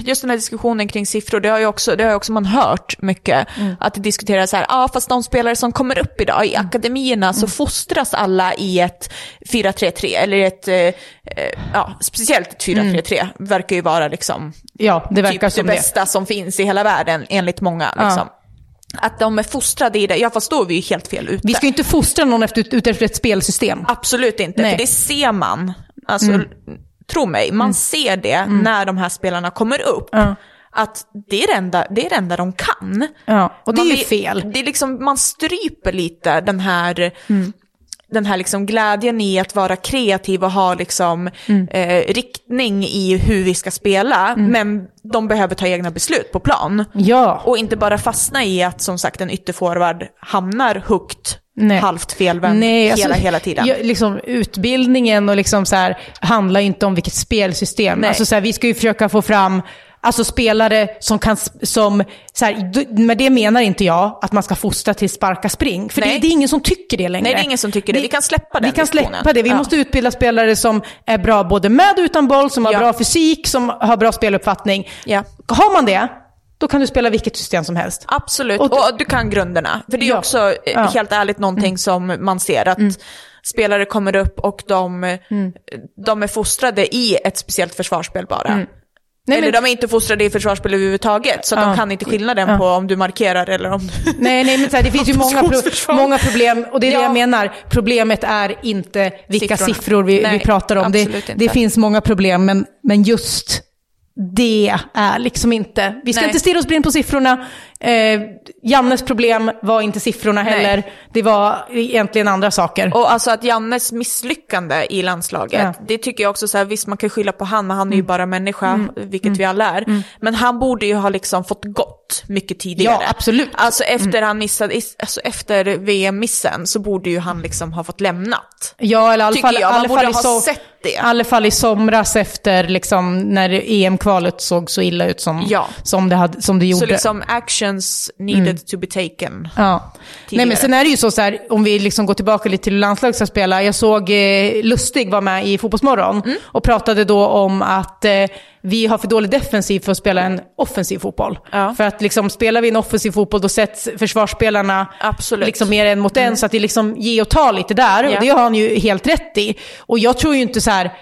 just den här diskussionen kring siffror, det har ju också, det har också man hört mycket. Att det diskuteras så här, ja ah, fast de spelare som kommer upp idag i akademierna så fostras alla i ett 4-3-3 eller ett, eh, eh, ja speciellt ett 4-3-3 verkar ju vara liksom Ja, det verkar typ det som det. bästa som finns i hela världen enligt många. Liksom. Att de är fostrade i det, ja fast då är vi ju helt fel ute. Vi ska ju inte fostra någon efter, ut efter ett spelsystem. Absolut inte, Nej. för det ser man. Alltså, tro mig, man ser det när de här spelarna kommer upp. Att det är det, enda, det är det enda de kan. Ja, och det är Man ju blir- fel. Det är liksom, man stryper lite den här, den här liksom glädjen i att vara kreativ och ha liksom, eh, riktning i hur vi ska spela. Men de behöver ta egna beslut på plan. Ja. Och inte bara fastna i att som sagt en ytterforward hamnar högt, Nej. halvt felvänd Nej, hela, alltså, hela tiden. Ja, liksom, utbildningen och liksom så här, handlar inte om vilket spelsystem. Nej. Alltså, så här, vi ska ju försöka få fram alltså, spelare som kan... Som, så här, med det menar inte jag att man ska fostra till sparka spring. För det, det är ingen som tycker det längre. Nej, det är ingen som tycker det. Vi kan släppa den Vi kan släppa det. Vi Ja. måste utbilda spelare som är bra både med och utan boll, som har Ja. bra fysik, som har bra speluppfattning. Ja. Har man det, då kan du spela vilket system som helst. Absolut, Och- och, du kan grunderna. För det är Ja. också eh, Ja. Mm. helt ärligt någonting som man ser, att spelare kommer upp och de, Mm. de är fostrade i ett speciellt försvarsspel bara. Mm. Nej, eller men- de är inte fostrade i försvarsspel överhuvudtaget, så Ja. de kan inte skillnaden Ja. på om du markerar eller om du... Nej, nej, men så här, det finns ju många, pro många problem och det är det Ja. jag menar. Problemet är inte vilka Siffrorna. siffror vi, vi Nej, pratar om. Det, det finns många problem, men, men just det är liksom inte... Vi ska Nej. inte stirra oss blind på siffrorna. Eh, Jannes problem var inte siffrorna Nej. heller. Det var egentligen andra saker. Och alltså att Jannes misslyckande i landslaget, Ja. det tycker jag också så här, visst man kan skylla på han, men han är ju bara människa, vilket vi alla är. Men han borde ju ha liksom fått gått mycket tidigare. Ja, absolut. Alltså efter han missade, alltså efter VM-missen så borde ju han liksom ha fått lämnat. Ja, eller i alla fall, jag. Man borde ha so- sett det. I alla fall i somras efter liksom, när EM-kvalet såg så illa ut som, Ja. som, det, hade, som det gjorde. Så liksom actions needed to be taken. Ja. Nej men sen är det ju så, så här, om vi liksom går tillbaka lite till landslaget ska spela. Jag såg eh, Lustig var med i Fotbollsmorgon Mm. och pratade då om att eh, vi har för dålig defensiv för att spela en offensiv fotboll. Ja. För att liksom, spelar vi en offensiv fotboll då sätts försvarsspelarna Absolut. liksom mer en mot en. Så att det liksom ge och ta lite där. Ja. Och det har han ju helt rätt i. Och jag tror ju inte så här,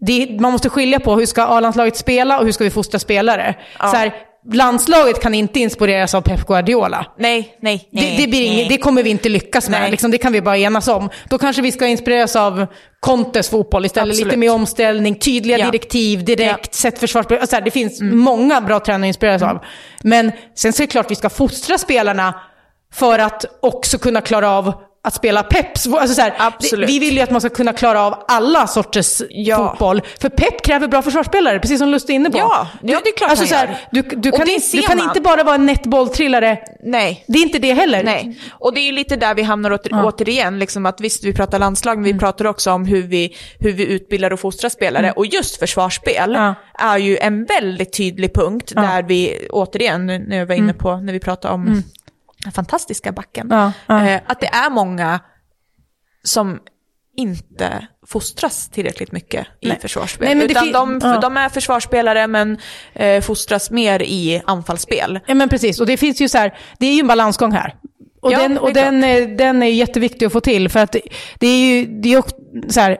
det, man måste skilja på hur ska A-landslaget spela och hur ska vi fostra spelare. Så här, landslaget kan inte inspireras av Pep Guardiola. Nej, nej, nej. Det, det, blir nej. det kommer vi inte lyckas med, liksom, det kan vi bara enas om. Då kanske vi ska inspireras av Contes fotboll istället. Absolut. Lite mer omställning, tydliga Ja. direktiv, direkt, Ja. Mm. sätt försvarsspel. Alltså, det finns många bra tränare att inspireras av. Men sen så är det klart vi ska fostra spelarna för att också kunna klara av att spela Peps. Alltså, så här, det- Vi vill ju att man ska kunna klara av alla sorters Ja. fotboll. För Pep kräver bra försvarsspelare, precis som Lust är inne på. Ja, ja, det är klart alltså, han så här, gör. du, du kan, ser du kan inte bara vara en nätt bolltrillare. Nej. Det är inte det heller. Nej, och det är ju lite där vi hamnar åter, återigen, liksom att visst vi pratar landslag, men vi Mm. pratar också om hur vi, hur vi utbildar och fostrar spelare. Och just försvarsspel Ja. är ju en väldigt tydlig punkt där vi, återigen, nu jag var inne på, när vi pratar om den fantastiska backen. Ja, ja. Eh, att det är många som inte fostras tillräckligt mycket i Nej. försvarsspel. Nej, men Utan de, ja. de är försvarsspelare men eh, fostras mer i anfallsspel. Ja men precis, och det finns ju så här, det är ju en balansgång här. Och, Ja, den, och den, är, den är jätteviktig att få till för att det, det är ju, det är ju också så här,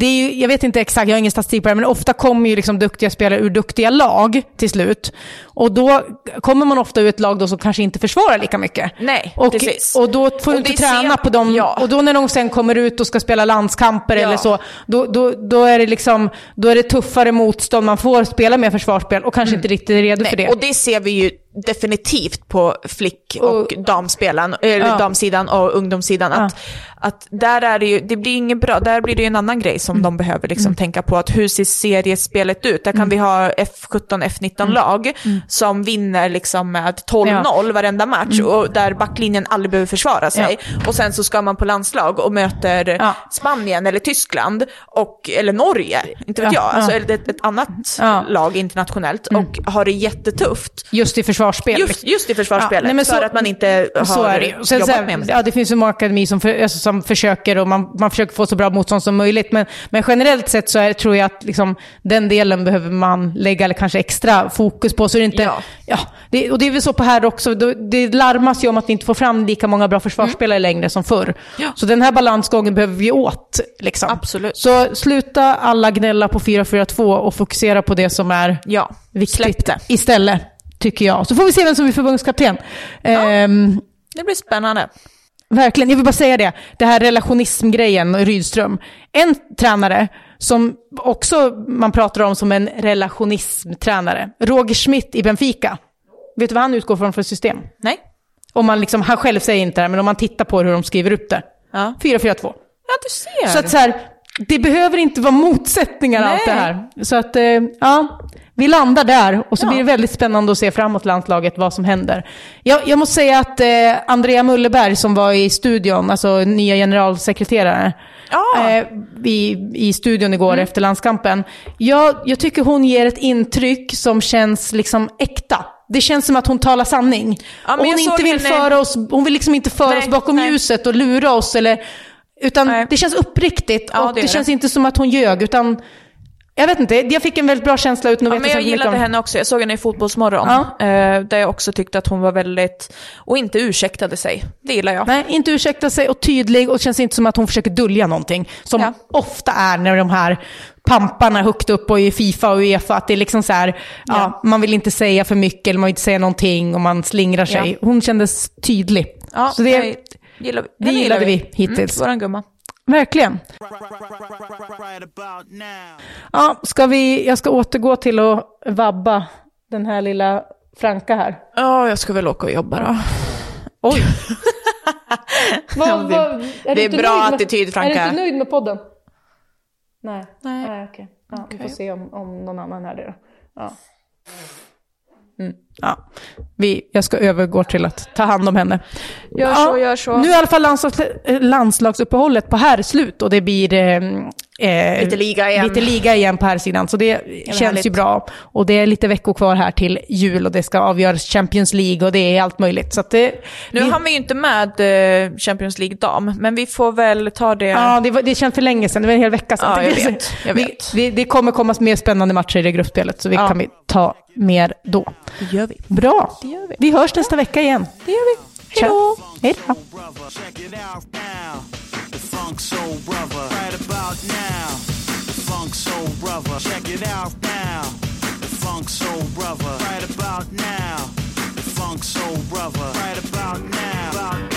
det är ju, jag vet inte exakt, jag har ingen statistik på det, men ofta kommer ju liksom duktiga spelare ur duktiga lag till slut. Och då kommer man ofta ur ett lag då som kanske inte försvarar lika mycket. Nej, och, precis. Och då får du inte träna ser- på dem. ja. Och då när de sen kommer ut och ska spela landskamper Ja. eller så, då, då, då, är det liksom, då är det tuffare motstånd, man får spela mer försvarsspel och kanske inte riktigt är redo för det. Och det ser vi ju definitivt på flick och, damspelen, eller Ja. damsidan och ungdomssidan. Att, att där är det ju, det blir inget bra, där blir det ju en annan grej som de behöver liksom tänka på. Att hur ser seriespelet ut? Där kan vi ha F17, F19-lag som vinner liksom med 12-0 varenda match och där backlinjen aldrig behöver försvara sig. Och sen så ska man på landslag och möter Ja. Spanien eller Tyskland, och, eller Norge, inte vet Ja, jag, alltså, ja. ett, ett annat Ja. lag internationellt och har det jättetufft. Just i försvarsspel. Just, just i försvarsspelet, Ja, nej, men för så- att man inte har Så är det så jobbat här, med det. ja, det finns ju många akademi som, för, alltså, som försöker och man, man försöker få så bra motstånd som möjligt. Men, men generellt sett så är, tror jag att liksom, den delen behöver man lägga eller kanske extra fokus på. Så det inte, Ja. ja. det, och det är väl så på här också. Det larmas ju om att vi inte får fram lika många bra försvarsspelare längre som förr. Mm. Ja. Så den här balansgången behöver vi åt. Liksom. Absolut. Så sluta alla gnälla på 4-4-2 och fokusera på det som är Ja, viktigt släpp det. istället, tycker jag. Så får vi se vem som blir förbundskapten. Ehm, Det blir spännande. Verkligen, jag vill bara säga det. Det här relationismgrejen, Rydström. En tränare som också man pratar om som en relationismtränare, Roger Schmidt i Benfica. Vet du vad han utgår från för system? Nej? Om man liksom, han själv säger inte det, men om man tittar på hur de skriver upp det. Ja. 4-4-2. Ja, du ser. Så att så här, det behöver inte vara motsättningar allt det Nej. här. Så att, eh, ja, vi landar där och så Ja. blir det väldigt spännande att se framåt landslaget vad som händer. Jag, jag måste säga att eh, Andrea Mulleberg som var i studion, alltså nya generalsekreterare, Ja. eh, i, i studion igår efter landskampen. Jag, jag tycker hon ger ett intryck som känns liksom äkta. Det känns som att hon talar sanning. Ja, hon inte vill henne- föra oss, hon vill liksom inte föra Nej, oss bakom nej. ljuset och lura oss eller utan Nej. det känns uppriktigt Ja, och det det, känns det. inte som att hon ljög utan jag vet inte, jag fick en väldigt bra känsla utan att Ja, veta men jag gillade om- henne också. Jag såg henne i Fotbollsmorgon. Ja. Eh, där jag också tyckte att hon var väldigt... Och inte ursäktade sig. Det gillar jag. Nej, inte ursäkta sig och tydlig och det känns inte som att hon försöker dölja någonting. Som Ja. ofta är när de här pamparna högt upp och i Fifa och Uefa, att det är liksom så här, ja. Man vill inte säga för mycket eller man vill inte säga någonting och man slingrar sig. Hon kändes tydlig. Så det, nej, gillar vi. det gillade gillar vi hittills. Mm, våran gumma. verkligen. Ja, ska vi, jag ska återgå till att vabba den här lilla Franka här. Ja, jag ska väl åka och jobba då. Oj! vad, vad, är det är bra med- attityd, Franka. Är du inte nöjd med podden? Nej. Nej. Nej, okej. Ja, Vi får se om, om någon annan är det då. Ja. Mm. Ja. Vi, jag ska övergå till att ta hand om henne. Gör så, gör så. Nu är i alla fall landslags, eh, landslagsuppehållet på här slut och det blir eh, eh, Lite liga igen. Lite liga igen på här sidan. Så det känns härligt. ju bra. Och det är lite veckor kvar här till jul och det ska avgöras Champions League och det är allt möjligt. Så det, Nu vi- har vi ju inte med eh, Champions League dam, men vi får väl ta det. Ja, det, var, det känns för länge sedan. Det var en hel vecka sedan. Ja, jag vet, jag vet. vi, det kommer komma mer spännande matcher i det gruppspelet, så vi Ja. kan vi ta mer då. Det gör vi. Bra. Det gör vi. Vi hörs nästa vecka igen. Det gör vi. Hej då! Hej då. brother. Check it out now. The Funk Soul Brother. Right about now. The Funk Soul Brother. Check it out now. The Funk Soul Brother. Right about now. The Funk Soul Brother. Right about now.